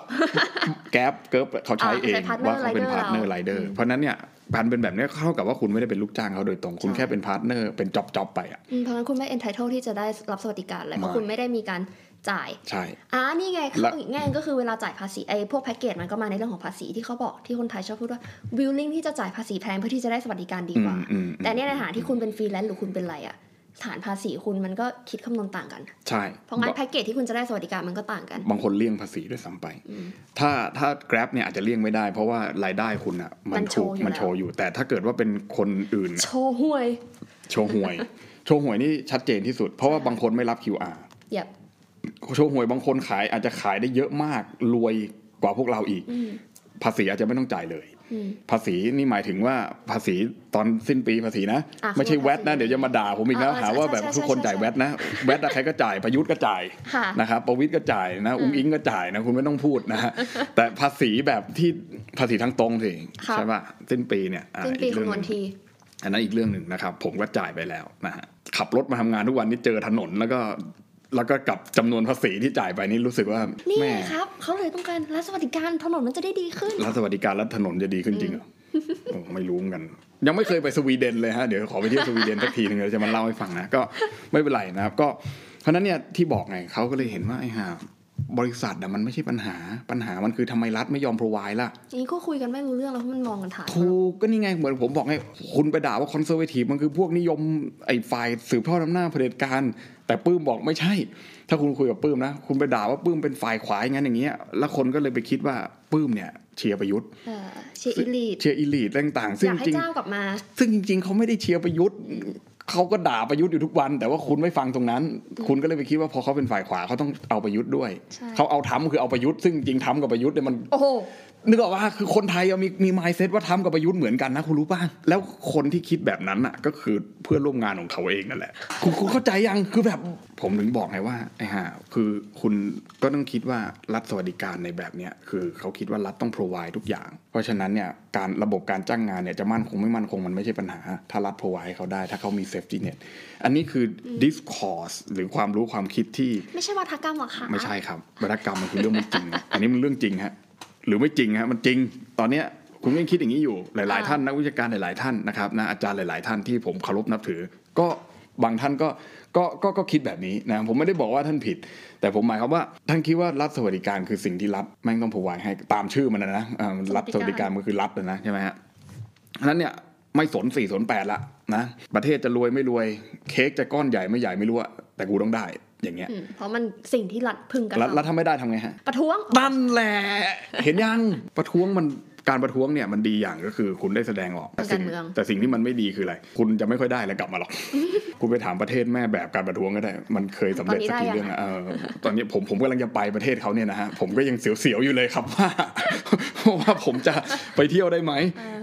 แก๊ปเกิร์เขาใช้อ่าเองใช้ partner ว่าเขาเป็น rider พาร์ทเนอร์เราไรเดอร์เพราะฉะนั้นเนี่ย การเป็นแบบเนี้ยเท่ากับว่าคุณไม่ได้เป็นลูกจ้างเขาโดยตรง คุณใช่แค่เป็นพาร์ทเนอร์เป็นจ็อบจ็อบไปอะอืมเพราะงั้นคุณไม่ entitled ที่จะได้รับสวัสดิการอะไรเพราะไม่คุณไม่ได้มีการจ่ายใช่อ่านี่ไงและอีกแง่หนึ่งก็คือเวลาจ่ายภาษีไอ้พวกแพ็กเกจมันก็มาในเรื่องของภาษีที่เขาบอกที่คนไทยชอบพูดว่า willing ที่จะจ่ายภาษีแพงเพื่อที่จะได้สวัสดิการดีกว่าอืมอืมอืมแต่เนี่ยในฐานะที่คุณเป็นฟรีแลนซ์หรือคุณเป็นอะไรอะ ฐานภาษีคุณมันก็คิดคำนวณต่างกัน ใช่ เพราะงั้นแพ็กเกจที่คุณจะได้สวัสดิการมันก็ต่างกัน บางคนเลี่ยงภาษีด้วยซ้ำไป ถ้าถ้า Grab เนี่ยอาจจะเลี่ยงไม่ได้ เพราะว่ารายได้คุณอะมันมันโชถูว์กอยู่มันแล้วโชว์อยู่ แต่ถ้าเกิดว่าเป็นคนอื่น โชว์ห่วย โชว์หวย โชว์หวยนี่ชัดเจนที่สุด เพราะว่าบางคนไม่รับ QR เหยียบโชว์หวยบางคนขายอาจจะขายได้เยอะมากรวยกว่าพวกเราอีกอืมภาษีอาจจะไม่ต้องจ่ายเลยอืม ภาษีนี่หมายถึงว่าภาษีตอนสิ้นปีภาษีนะอะไม่ใช่คือแวดนะภาษีเดี๋ยวจะมาด่าผมอีกนะอ่าหาว่าแบบใช่ใช่ทุกคนใช่จ่ายใช่แวดนะแวดอะใครก็จ่ายประยุทธ์ก็จ่ายค่ะนะครับประวิทย์ก็จ่ายนะอุ้งอิงก็จ่ายนะคุณไม่ต้องพูดนะฮะแต่ภาษีแบบที่ภาษีทางตรงสิครับใช่ป่ะสิ้นปีเนี่ยอะสิ้นปีอีกเรื่องคำนวณหนึ่งทีอันนั้นอีกเรื่องหนึ่งนะครับ ผมก็จ่ายไปแล้วนะฮะขับรถมาทำงานทุกวันนี่เจอถนนแล้วก็ แล้วก็กับจำนวนภาษีที่จ่ายไปนี่รู้สึกว่านี่แม่ไงครับเขาเลยต้องการรัฐสวัสดิการถนนมันจะได้ดีขึ้นรัฐสวัสดิการรัฐถนนจะดีขึ้นจริงเหรอโอ้ไม่รู้เหมือนกัน ยังไม่เคยไปสวีเดนเลยฮะเดี๋ยวขอไปเที่ยวสวีเดนสักทีหนึงเดี๋ยวจะมาเล่าให้ฟังนะก็ไม่เป็นไรนะครับ ก็เพราะฉะนั้นเนี่ยที่บอกไงเขาก็เลยเห็นว่าไอ้ห่า บริษัทอะมันไม่ใช่ปัญหาปัญหามันคือทำไมรัฐไม่ยอมพร o ไวล่ะนี่ก็คุยกันไม่รู้เรื่องแล้วเพราะมันมองกันฐานถูกก็นี่ไงเหมือนผมบอกไงคุณไปด่าว่าคอนเซอร์เวทีฟมันคือพวกนิยมไอ้ฝ่ายสืบทอดอำนาจเผด็จการแต่ปื้มบอกไม่ใช่ ถ้าคุณคุยกับปื้มนะ คุณไปด่าว่าปื้มเป็นฝ่ายขวาอย่างนั้นอย่างเงี้ยแล้วคนก็เลยไปคิดว่าปื้มเนี่ยเชียร์ประยุทธ์เออเชียร์อีลีดเชียร์อีลีทต่างๆซึ่องยากให้จริงเจ้ากลับมา ซึ่งจริง ๆเขาไม่ได้เชียร์ประยุทธ์ เขาก็ด่าประยุทธ์อยู่ทุกวัน แต่ว่าคุณไม่ฟังตรงนั้น คุณก็เลยไปคิดว่าพอเขาเป็นฝ่ายขวาเขาต้องเอาประยุทธ์ด้วยใช่เขาเอาทำคือเอาประยุทธ์ซึ่งจริงทำกับประยุทธ์เนี่ยมันโอ้โหนึกออกว่าคือคนไทยอะมีมีมายเซ็ตว่าทำกับประยุทธ์เหมือนกันนะคุณรู้ป่ะแล้วคนที่คิดแบบนั้นอะ ก็คือเพื่อนร่วมงานของเขาเองนั่นแหละคุณคุณเข้าใจยังคือแบบ ผมถึงบอกไงว่าไอ้ห่าคือคุณก็ต้องคิดว่ารัฐสวัสดิการในแบบเนี้ยคือเขาคิดว่ารัฐต้อง provide ทุกอย่าง เพราะฉะนั้นเนี่ยการระบบการจ้างงานเนี่ยจะมั่นคงไม่มั่นคงมันไม่ใช่ปัญหา ถ้ารัฐ provide ให้เขาได้ ถ้าเขามี safety net อันนี้คือ discourse หรือความรู้ความคิดที่ ไม่ใช่วัฒกรรมหรอกค่ะไม่ใช่ครับวัฒกรรมมันคือเรื่องไม่จริงอันนี้มันเรื่องจริงฮะหรือไม่จริงฮะมันจริง ตอนเนี้ยคุณยังคิดอย่างนี้อยู่หลายๆอ่าท่านนักวิชาการหลาย ๆ ท่านนะครับนะอาจารย์หลาย ๆ ท่านที่ผมเคารพนับถือ ก็บางท่านก็ ก็ก็ก็คิดแบบนี้นะผมไม่ได้บอกว่าท่านผิด แต่ผมหมายความว่า ท่านคิดว่ารัฐสวัสดิการคือสิ่งที่รัฐแม่งต้องพรวให้ตามชื่อมันนะนะอ่ารัฐสวัสดิการมันคือรัฐนะนะใช่ไหมฮะฉะนั้นเนี่ยไม่สนสี่สนแปดละนะประเทศจะรวยไม่รวยเค้กจะก้อนใหญ่ไม่ใหญ่ไม่รู้อะแต่กูต้องได้อย่างเงี้ยอืมเพราะมันสิ่งที่รัฐพึงกระแล้วแล้วทำถ้าไม่ได้ทำไงฮะ ประท้วงนั่นแหละ เห็นยังประท้วงมัน การประท้วงเนี่ยมันดีอย่างก็คือคุณได้แสดงออกแต่สิ่งการเมืองแต่สิ่งที่มันไม่ดีคืออะไร คุณจะไม่ค่อยได้อะไรกลับมาหรอก คุณไปถามประเทศแม่แบบการประท้วงก็ได้ มันเคยสำเร็จสักกี่เรื่องอะเออตอนนี้ผมผมกำลังจะไปประเทศเขาเนี่ยนะฮะผมก็ยังเสียวๆอยู่เลยครับว่าว่าผมจะไปเที่ยวได้ไหม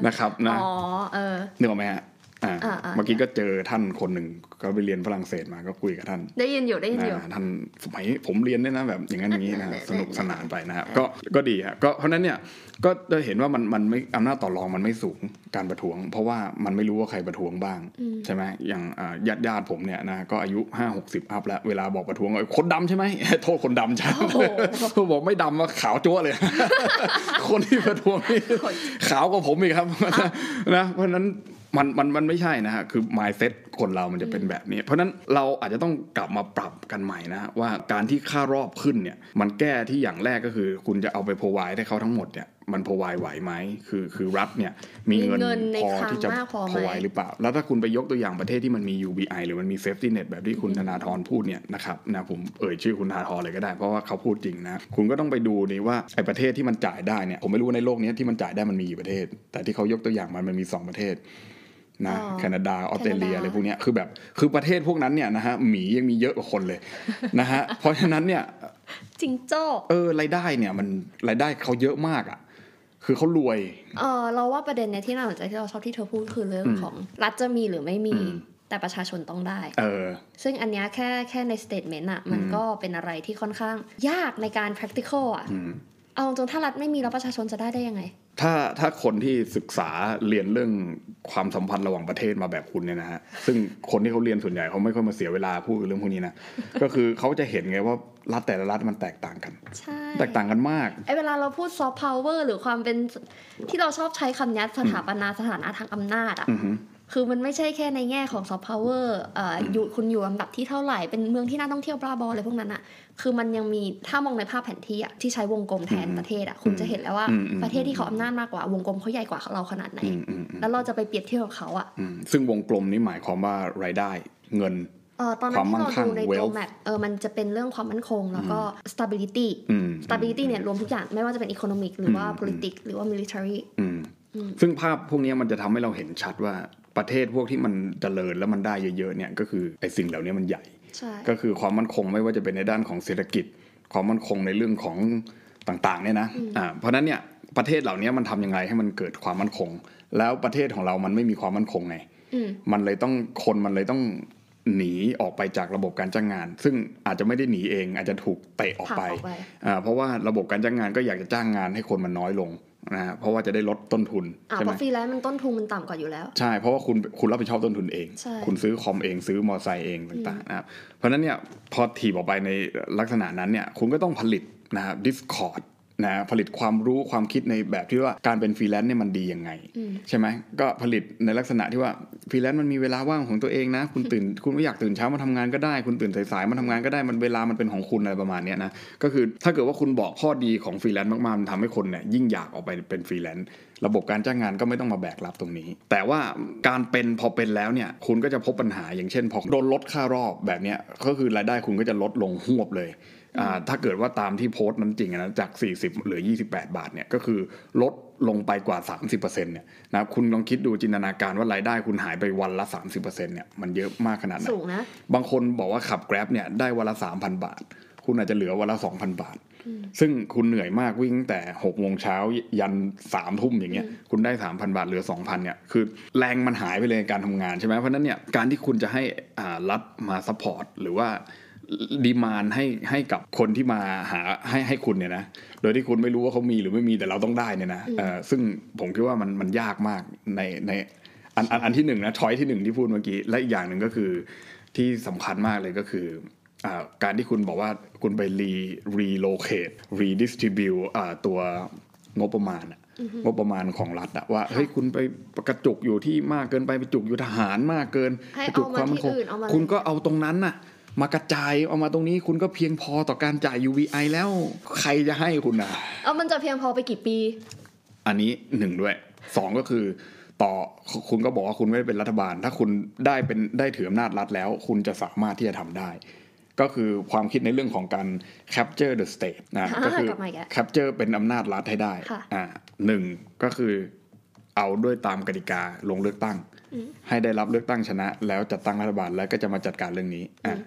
นะครับนะอ๋อเออนึกออกไหมฮะ อ่าอ่าอ่าเมื่อกี้ก็เจอท่านคนหนึ่งก็ไปเรียนฝรั่งเศสมาก็คุยกับท่าน ได้ยินอยู่ได้ยินอยู่นะท่านสมัยผมเรียนเนี่ยนะแบบอย่างนั้นอย่างนี้นะเนี่ยสนุกสนานไปนะครับก็ก็ดีฮะก็เพราะฉะนั้นเนี่ยก็จะเห็นว่ามันมันไม่อำนาจต่อรองมันไม่สูงการประท้วง เพราะว่ามันไม่รู้ว่าใครประท้วงบ้างใช่ไหมอย่างญาติญาติๆผมเนี่ยนะก็อายุห้าหกสิบอัพแล้วเวลาบอกประท้วงก็คนดำใช่ไหมโทษคนดำใช่โอ้โหบอกไม่ดำว่าขาวจั๊วเลย คนที่ประท้วงนี่ขาวกว่าผมอีกครับนะเพราะฉะนั้น มันมันมันไม่ใช่นะฮะคือ mindset คนเรามันจะเป็นแบบนี้ เพราะฉะนั้นเราอาจจะต้องกลับมาปรับกันใหม่นะฮะว่าการที่ค่ารอบขึ้นเนี่ยมันแก้ที่อย่างแรกก็คือ คุณจะเอาไป provide ให้เขาทั้งหมดเนี่ย มัน provide ไหวไหมคือคือรัฐเนี่ยมีเงินมีเงินในพอคลังที่จะมากพอไหม provide หรือเปล่า แล้วถ้าคุณไปยกตัวอย่างประเทศที่มันมี UBI หรือมันมี safety net แบบที่คุณธนาธรพูดเนี่ยนะครับนะผมเอ่ยชื่อคุณธนาธรเลยก็ได้เพราะว่าเขาพูดจริงนะ คุณก็ต้องไปดูนี่ว่าไอ้ประเทศที่มันจ่ายได้เนี่ยผมไม่รู้ว่าในโลกนี้ที่มันจ่ายได้มันมีกี่ประเทศ แต่ที่เขายกตัวอย่างมันมันมีสองประเทศนะอ๋อแคนาดาออสเตรเลียแคนาดาอะไรพวกเนี้ยคือแบบคือประเทศพวกนั้นเนี่ยนะฮะหมียังมีเยอะกว่าคนเลยนะฮะเพราะฉะนั้นเนี่ยจิงโจ้เออรายได้เนี่ยมันรายได้เขาเยอะมากอะ คือเขารวย เออเราว่าประเด็นเนี้ยที่น่าสนใจที่เราชอบที่เธอพูดคือเรื่องอืมของรัฐจะมีหรือไม่มีอืมแต่ประชาชนต้องได้ เออ ซึ่งอันเนี้ยแค่แค่ในสเต t เมนต์อะมันอืมก็เป็นอะไรที่ค่อนข้างยากในการ practical อะอืม เอาตรงๆถ้ารัฐไม่มีแล้วประชาชนจะได้ได้ยังไง ถ้าถ้าคนที่ศึกษาเรียนเรื่องความสัมพันธ์ระหว่างประเทศมาแบบคุณเนี่ยนะฮะซึ่งคนที่เขาเรียนส่วนใหญ่เขาไม่ค่อยมาเสียเวลาพูดเรื่องพวกนี้นะก็คือเขาจะเห็นไงว่ารัฐแต่ละรัฐมันแตกต่างกันใช่แตกต่างกันมากไอเวลาเราพูด soft power หรือความเป็นที่เราชอบใช้คำนี้สถาปนาสถานะทางอำนาจอะอือฮึ คือมันไม่ใช่แค่ในแง่ของซอฟต์พาวเวอร์อยู่คุณอยู่ลำดับที่เท่าไหร่ เป็นเมืองที่น่าท่องเที่ยว blah blah อะไรพวกนั้นอะคือมันยังมีถ้ามองในภาพแผนที่อะที่ใช้วงกลมแทนประเทศอะคุณจะเห็นแล้วว่าประเทศที่เขาอำนาจมากกว่าวงกลมเขาใหญ่กว่าเราขนาดไหน แล้วเราจะไปเปรียบเทียบกับเขาอะซึ่งวงกลมนี้หมายความว่ารายได้เงินออตอนนั้ควานมที่มั่งเราคั่งดูใน wealth Grow Map เออมันจะเป็นเรื่องความมั่นคง แล้วก็ stability stability เนี่ยรวมทุกอย่างไม่ว่าจะเป็น economic หรือว่า politics หรือว่า military ซึ่งภาพพวกนี้มันจะทำให้เราเห็นชัดว่า ประเทศพวกที่มันเจริญแล้วมันได้เยอะๆเนี่ยก็คือไอ้สิ่งเหล่านี้มันใหญ่ใช่ก็คือความมั่นคงไม่ว่าจะเป็นในด้านของเศรษฐกิจ ความมั่นคงในเรื่องของต่างๆเนี่ยนะอ่าเพราะฉะนั้นเนี่ยประเทศเหล่านี้มันทำยังไงให้มันเกิดความมั่นคง แล้วประเทศของเรามันไม่มีความมั่นคงไงอืมมันเลยต้องคนมันเลยต้องหนีออกไปจากระบบการจ้างงาน ซึ่งอาจจะไม่ได้หนีเองอาจจะถูกเตะออกไปผลักออกไปอ่าเพราะว่าระบบการจ้างงานก็อยากจะจ้างงานให้คนมันน้อยลง นะฮะเพราะว่าจะได้ลดต้นทุนอ่าใช่เพไหมราะฟรีแลนซ์มันต้นทุนมันต่ำกว่าอยู่แล้ว ใช่ เพราะว่าคุณคุณรับผิดชอบต้นทุนเองใช่คุณซื้อคอมเองซื้อมอเตอร์ไซค์เองต่างๆนะครับเพราะฉะนั้นเนี่ยพอถีบออกไปในลักษณะนั้นเนี่ยคุณก็ต้องผลิตนะครับ Discord นะผลิตความรู้ความคิดในแบบที่ว่าการเป็นฟรีแลนซ์เนี่ยมันดียังไง ใช่ไหมก็ผลิตในลักษณะที่ว่าฟรีแลนซ์มันมีเวลาว่างของตัวเองนะ คุณตื่นคุณไม่อยากตื่นเช้ามาทำงานก็ได้ คุณตื่นสายๆมาทำงานก็ได้มันเวลามันเป็นของคุณอะไรประมาณเนี้ยนะก็คือถ้าเกิดว่าคุณบอกข้อดีของฟรีแลนซ์มากๆมันทำให้คนเนี่ยยิ่งอยากออกไปเป็นฟรีแลนซ์ระบบการจ้างงานก็ไม่ต้องมาแบกรับตรงนี้ แต่ว่าการเป็นพอเป็นแล้วเนี่ยคุณก็จะพบปัญหาอย่างเช่นพอโดนลดค่ารอบแบบเนี้ยก็คือรายได้คุณก็จะลดลงหวบเลยอ่า ถ้าเกิดว่าตามที่โพสต์นั้นจริงอะนะจาก 40 เหลือ 28 บาทเนี่ยก็คือลดลงไปกว่า 30%เนี่ยนะครับคุณลองคิดดูจินตนาการว่ารายได้คุณหายไปวันละ 30%เนี่ยมันเยอะมากขนาดไหนสูงนะบางคนบอกว่าขับ Grab เนี่ยได้วันละ 3,000 บาท คุณอาจจะเหลือวันละ 2,000 บาท ซึ่งคุณเหนื่อยมากวิ่งตั้งแต่6โมงเช้ายัน3ทุ่มอย่างเงี้ยคุณได้ 3,000 บาทเหลือ 2,000เนี่ยคือแรงมันหายไปเลยในการทำงานใช่ไหมเพราะฉะนั้นเนี่ยการที่คุณจะให้อ่ารัฐมา support หรือว่า demand ให้ให้กับคนที่มาหาให้ให้คุณเนี่ยนะ โดยที่คุณไม่รู้ว่าเขามีหรือไม่มีแต่เราต้องได้เนี่ยนะเอ่อซึ่งผมคิดว่ามันมันยากมากในในอันอันอันที่หนึ่งนะ choice ที่หนึ่งที่พูดเมื่อกี้ และอีกอย่างหนึ่งก็คือที่สำคัญมากเลยก็คืออ่าการที่คุณบอกว่าคุณไปรี relocate redistribute อ่าตัวงบประมาณอะงบประมาณของรัฐอะว่าเฮ้ยคุณไปกระจุกอยู่ที่มากเกินไปไปจุกอยู่ทหารมากเกินให้กระจุกเอามาที่อื่นเอามาคุณก็เอาตรงนั้นน่ะ มากระจายเอามาตรงนี้คุณก็เพียงพอต่อการจ่าย UVI แล้วใครจะให้คุณอะเอามันจะเพียงพอไปกี่ปี อันนี้หนึ่งด้วยสองก็คือต่อคุณก็บอกว่าคุณไม่ได้เป็นรัฐบาล ถ้าคุณได้เป็นได้ถืออำนาจรัฐแล้ว คุณจะสามารถที่จะทำได้ ก็คือความคิดในเรื่องของการ capture the state นะอ่าก็คือกลับมาอีกแล้ว capture เป็นอำนาจรัฐให้ได้ค่ะอ่าหนึ่งก็คือเอาด้วยตามกติกาลงเลือกตั้ง ให้ได้รับเลือกตั้งชนะ แล้วจัดตั้งรัฐบาลแล้วก็จะมาจัดการเรื่องนี้อ่า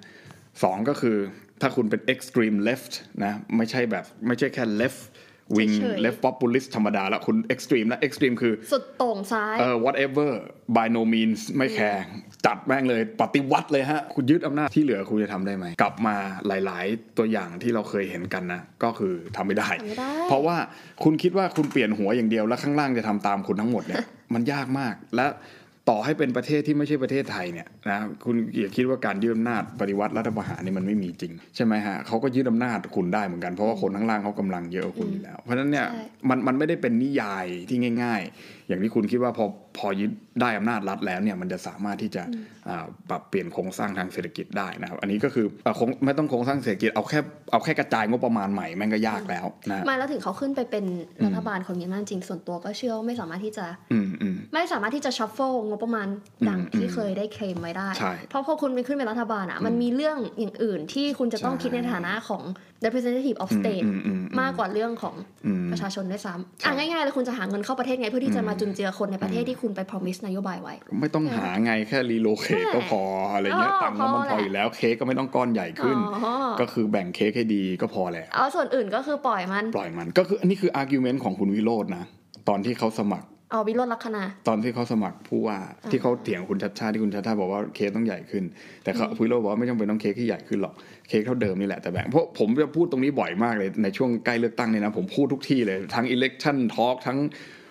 สองก็คือถ้าคุณเป็น extreme left นะไม่ใช่แบบไม่ใช่แค่ left wing เฉยๆ left populist ธรรมดาแล้วคุณ extreme แล้ว extreme คือ สุดโต่งซ้ายเออ whatever by no means ไม่แคร์จัดแม่งเลยปฏิวัติเลยฮะ คุณยึดอำนาจที่เหลือคุณจะทำได้ไหม กลับมาหลาย ๆ ตัวอย่างที่เราเคยเห็นกันนะ ก็คือทำไม่ได้ทำไม่ได้เพราะว่าคุณคิดว่าคุณเปลี่ยนหัวอย่างเดียวแล้วข้างล่างจะทำตามคุณทั้งหมดเนี่ยมันยากมากและ ต่อให้เป็นประเทศที่ไม่ใช่ประเทศไทยเนี่ยนะคุณอย่าคิดว่าการยึดอำนาจปฏิวัติรัฐประหารนี่มันไม่มีจริง ใช่ไหมฮะเขาก็ยึดอำนาจคุณได้เหมือนกันเพราะว่าคนข้างล่างเขากำลังเยอะกว่าคุณอยู่แล้ว เพราะฉะนั้นเนี่ยใช่มันมันไม่ได้เป็นนิยายที่ง่าย ๆ อย่างที่คุณคิดว่าพอพอยึดได้อำนาจรัฐแล้วเนี่ยมันจะสามารถที่จะอ่าปรับเปลี่ยนโครงสร้างทางเศรษฐกิจได้นะครับอันนี้ก็คืออ่าคงไม่ต้องโครงสร้างเศรษฐกิจเอาแค่เอาแค่กระจายงบประมาณใหม่แม่งก็ยากแล้วนะมาแล้วถึงเขาขึ้นไปเป็นรัฐบาลคนมีอำนาจจริงส่วนตัวก็เชื่อว่าไม่สามารถที่จะอืมอืมไม่สามารถที่จะ shuffle งบประมาณดังอืมที่เคยได้เคลมไว้ได้ใช่เพราะพอคุณไปขึ้นเป็นรัฐบาลอะมันมีเรื่องอย่างอื่นที่คุณจะต้องใช่คิดในฐานะของ representative of state อืมอืมอืมมากกว่าเรื่องของอืมประชาชนด้วยซ้ำใช่อะง่ายๆเลยคุณจะหาเงินเข้าประเทศไง เพื่อที่จะมาจุนเจือคนในประเทศที่คุณไป promise นโยบายไว้ ไม่ต้องหาไงแค่ relocate ก็พออะไรเงี้ยอ๋อตังค์ก็มันพพออแหละอยู่แล้วเค้กก็ไม่ต้องก้อนใหญ่ขึ้นอ๋อก็คือแบ่งเค้กให้ดีก็พอแล้วเอาส่วนอื่นก็คือปล่อยมัน ปล่อยมันก็คืออันนี้คือ argument ของคุณวิโรจน์นะ ตอนที่เขาสมัครเอาวิโรจน์ลักษณะตอนที่เขาสมัครผู้ว่าที่เขาเถียงคุณชัดชาติที่คุณชัดชาติบอกว่าเค้กต้องใหญ่ขึ้น แต่เขาวิโรจน์บอกว่าไม่จำเป็นต้องเค้กที่ใหญ่ขึ้นหรอก เค้กเท่าเดิมนี่แหละแต่แบ่งเพราะผมจะพูดตรงนี้บ่อยมากเลยในช่วงใกล้เลือกตั้งเนี่ยนะผมพูดทุกที่เลยทั้ง election talk ทั้ง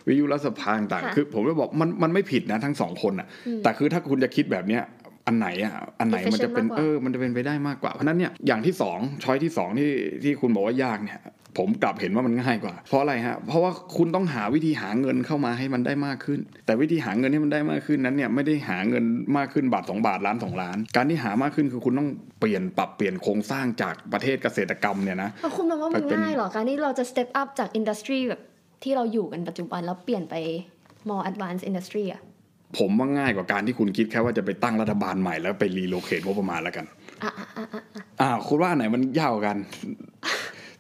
วิทยุรัฐสภาต่างค่ะๆคือผมจะบอกมันมันไม่ผิดนะทั้งสองคนอะแต่คือถ้าคุณจะคิดแบบเนี้ยอันไหนอะอันไหนมันจะเป็น Efficient มากกว่าเออมันจะเป็นไปได้มากกว่าเพราะฉะนั้นเนี่ยอย่างที่สองช้อยที่สองที่ที่คุณบอกว่ายากเนี่ย ผมกลับเห็นว่ามันง่ายกว่า เพราะอะไรฮะ เพราะว่าคุณต้องหาวิธีหาเงินเข้ามาให้มันได้มากขึ้น แต่วิธีหาเงินให้มันได้มากขึ้นนั้นเนี่ยไม่ได้หาเงินมากขึ้นบาทสองบาทล้านสองล้าน การที่หามากขึ้นคือคุณต้องเปลี่ยนปรับเปลี่ยนโครงสร้างจากประเทศเกษตรกรรมเนี่ยนะแล้วคุณมองว่ามันเป็นง่ายเหรอการที่เราจะ step up จาก industry แบบที่เราอยู่กันปัจจุบันแล้วเปลี่ยนไป more advanced industry อะผมว่าง่ายกว่าการที่คุณคิดแค่ว่าจะไปตั้งรัฐบาลใหม่แล้วไป relocate งบประมาณแล้วกัน อะอะอะอะอะอ่าคุณว่าอันไหนมันยากกว่ากัน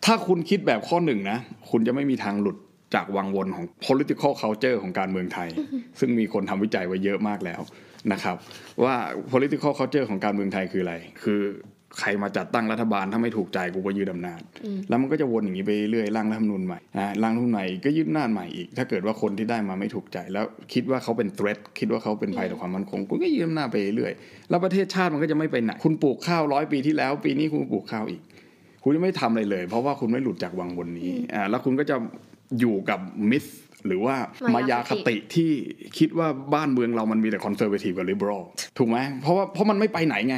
ถ้าคุณคิดแบบข้อหนึ่งนะ คุณจะไม่มีทางหลุดจากวังวนของ political culture ของการเมืองไทย ซึ่งมีคนทำวิจัยไว้เยอะมากแล้วนะครับ ว่า political culture ของการเมืองไทยคืออะไร คือใครมาจัดตั้งรัฐบาลถ้าไม่ถูกใจกูก็ยืดอำนาจ แล้วมันก็จะวนอย่างนี้ไปเรื่อยร่างรัฐธรรมนูญใหม่อ่าร่างรัฐธรรมนูญใหม่ก็ยืดอำนาจใหม่อีก ถ้าเกิดว่าคนที่ได้มาไม่ถูกใจ แล้วคิดว่าเขาเป็น threat คิดว่าเขาเป็นภัยต่อความมั่นคงคุณก็ยืดอำนาจไปเรื่อยแล้วประเทศชาติมันก็จะไม่ไปไหนคุณปลูกข้าวร้อยปีที่แล้ว ปีนี้คุณปลูกข้าวอีก คุณจะไม่ทำอะไรเลย เพราะว่าคุณไม่หลุดจากวังวนนี้อ่าแล้วคุณก็จะอยู่กับมิสหรือว่ามายาคติที่คิดว่าบ้านเมืองเรามันมีแต่ conservative กับ liberal ถูกไหมเพราะว่าเพราะมันไม่ไปไหนไง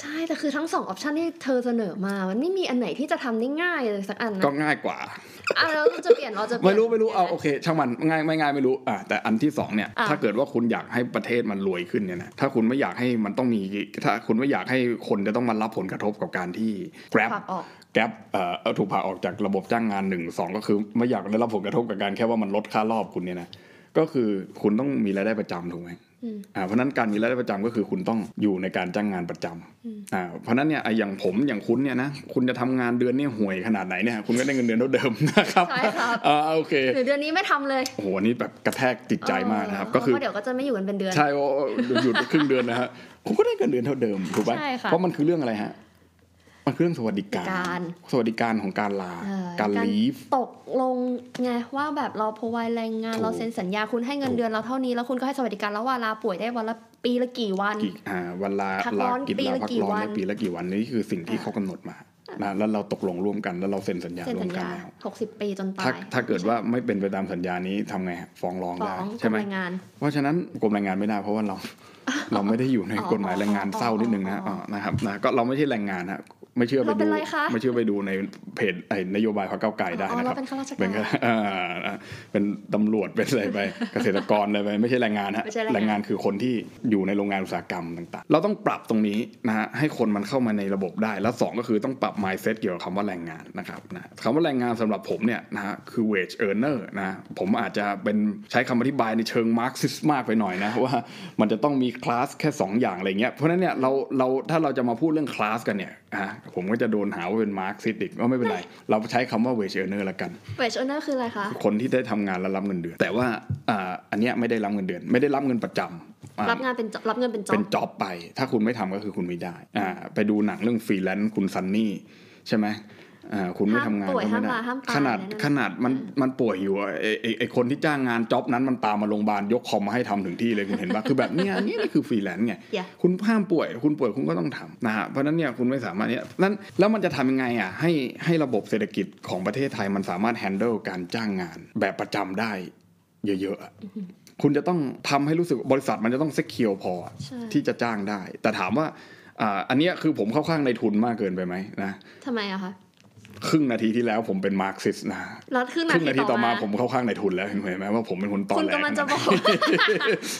ใช่แต่คือทั้งสอง option ที่เธอเสนอมา มันไม่มีอันไหนที่จะทำได้ง่ายเลยสักอันนะก็ง่ายกว่าอะแล้วเราจะเปลี่ยนเราจะเปลี่ยนไม่รู้ไม่รู้เอาโอเคช่างมันง่ายไม่ง่ายไม่รู้อ่าแต่อันที่สองเนี่ยอะถ้าเกิดว่าคุณอยากให้ประเทศมันรวยขึ้นเนี่ยนะถ้าคุณไม่อยากให้มันต้องมีถ้าคุณไม่อยากให้คนจะต้องมารับผลกระทบกับการที่ grab ผลักออก Grab เอ่อเอาถูกพาออกจากระบบจ้างงานหนึ่งสองก็คือไม่อยากได้รับผลกระทบกับการแค่ว่ามันลดค่ารอบคุณเนี่ยนะก็คือคุณต้องมีรายได้ประจำถูกไหมอืมอ่าเพราะฉะนั้นการมีรายได้ประจำก็คือคุณต้องอยู่ในการจ้างงานประจำอ่าเพราะฉะนั้นเนี่ยไอ้อย่างผมอย่างคุณเนี่ยนะคุณจะทำงานเดือนเนี่ยห่วยขนาดไหนเนี่ยคุณก็ได้เงินเดือนเท่าเดิมนะครับใช่ครับอ่าโอเคหรือเดือนนี้ไม่ทำเลยโอ้โหอันนี้แบบกระแทกจิตใจมากนะครับก็คือเพราะเดี๋ยวก็จะไม่อยู่กันเป็นเดือนใช่โอ้หยุดไปครึ่งเดือนนะฮะผมก็ได้เงินเดือนเท่าเดิมถูกไหมใช่ค่ะเพราะมันคือเรื่องอะไรฮะ มันคือเรื่องสวัสดิการการ สวัสดิการของการลาเอ่อการลีฟ ตกลงไงว่าแบบเราพอวายแรงงานถูกเราเซ็นสัญญาคุณให้เงินเดือนเราเท่านี้ แล้วคุณก็ให้สวัสดิการแล้วว่าลาป่วยได้วันละปีละกี่วันกี่อ่าวันลาพักร้ลาอนกินปีลาละพักกี่ร้อนวันในปีละกี่วันนี่คือสิ่งที่เขากำหนดมานะแล้วเราตกลงร่วมกันแล้วเราเซ็นสัญญาเซ็นร่วสัมญกันญาแล้วหกสิบปีจนตาถ้ายถ้าเกิดว่าไม่เป็นไปตามสัญญานี้ทำไงฮะฟ้องร้องฟ้ได้องใช่ไหมกรมแรงงานเพราะฉะนั้นกรมแรงงานไม่ได้เพราะว่าเราเราไม่ได้อยู่ในอ๋อกฎหมายแรงงานอ๋อเศร้านิดนึงนะอ๋ออ๋ออ๋อนะครับนะก็เราไม่ใช่แรงงานฮะ ไม่เชื่อไปเราเป็ดูนไรคะไม่เชื่อไปดูในเพจไอ้นโยบายพรรคเก้าวไกลได้อ๋อนะคเรารับเป็นข้าราชเป็นการอ่าอ่าเป็นตำรวจเป็นอะไรไปเกษตรกรอะไรไปไม่ใช่แรงงานฮะไม่ใช่แรงงานแรงงานคือคนที่อยู่ในโรงงานอุตสาหกรรมต่างๆ เราต้องปรับตรงนี้นะฮะให้คนมันเข้ามาในระบบได้ แล้วสองก็คือต้องปรับ mindset เกี่ยวกับคำว่าแรงงานนะครับนะคำว่าแรงงานสำหรับผมเนี่ยนะฮะคือ wage earner นะผมอาจจะเป็นใช้คำอธิบายในเชิง Marxist มากไปหน่อยนะว่ามันจะต้องมีคลาสแค่สองอย่างอะไรเงี้ยเพราะฉะนั้นเนี่ยเราเราถ้าเราจะมาพูดเรื่องคลาสกันเนี่ย อะผมก็จะโดนหาว่าเป็น Marxist อีกก็ไม่เป็นไร เราใช้คำว่า wage earner ละกัน wage earner คืออะไรคะคนที่ได้ทำงานแล้วรับเงินเดือน แต่ว่าอ่าอันเนี้ยไม่ได้รับเงินเดือน ไม่ได้รับเงินประจำอ่ารับงานเป็นรับเงินเป็นจ็อเป็นบจ็อบไป ถ้าคุณไม่ทำก็คือคุณไม่ได้อ่าไปดูหนังเรื่องฟรีแลนซ์คุณซันนี่ใช่ไหมอ่า คุณไม่ทำงานห้ามป่วยก็ไม่ได้ห้ามลาห้ามตายขนาดอะไรนั่นขนาดมันมันป่วยอยู่อะไอไอไอคนที่จ้างงาน job นั้นมันตามมาโรงพยาบาลยกคอมมาให้ทำถึงที่เลยคุณเห็นปะคือแบบเนี้ยอันนี่นี่คือฟรีแลนซ์ไงอย่าคุณห้ามป่วย คุณป่วยคุณก็ต้องทำนะฮะเพราะฉะนั้นเนี่ยคุณไม่สามารถเนี่ยนั้นแล้วมันจะทำยังไงอะให้ให้ระบบเศรษฐกิจของประเทศไทยมันสามารถ handle การจ้างงานแบบประจำได้เยอะๆอะคุณจะต้องทำให้รู้สึกบริษัทมันจะต้องเซ็กเคียวพอใช่ที่จะจ้างได้ แต่ถามว่าอ่าอันเนี้ยคือผมเข้าข้างในทุนมากเกินไปไหมนะทำไมอะคะ ครึ่งนาทีที่แล้วผมเป็นมาร์กซิสนะแล้วครึ่งครึ่งนาทีนาทีต่ต่ออมามาผมเข้าข้างในทุนแล้วเห็นไหมว่าผมเป็นคนตอคุณแหลกำลังจะขบนาอดก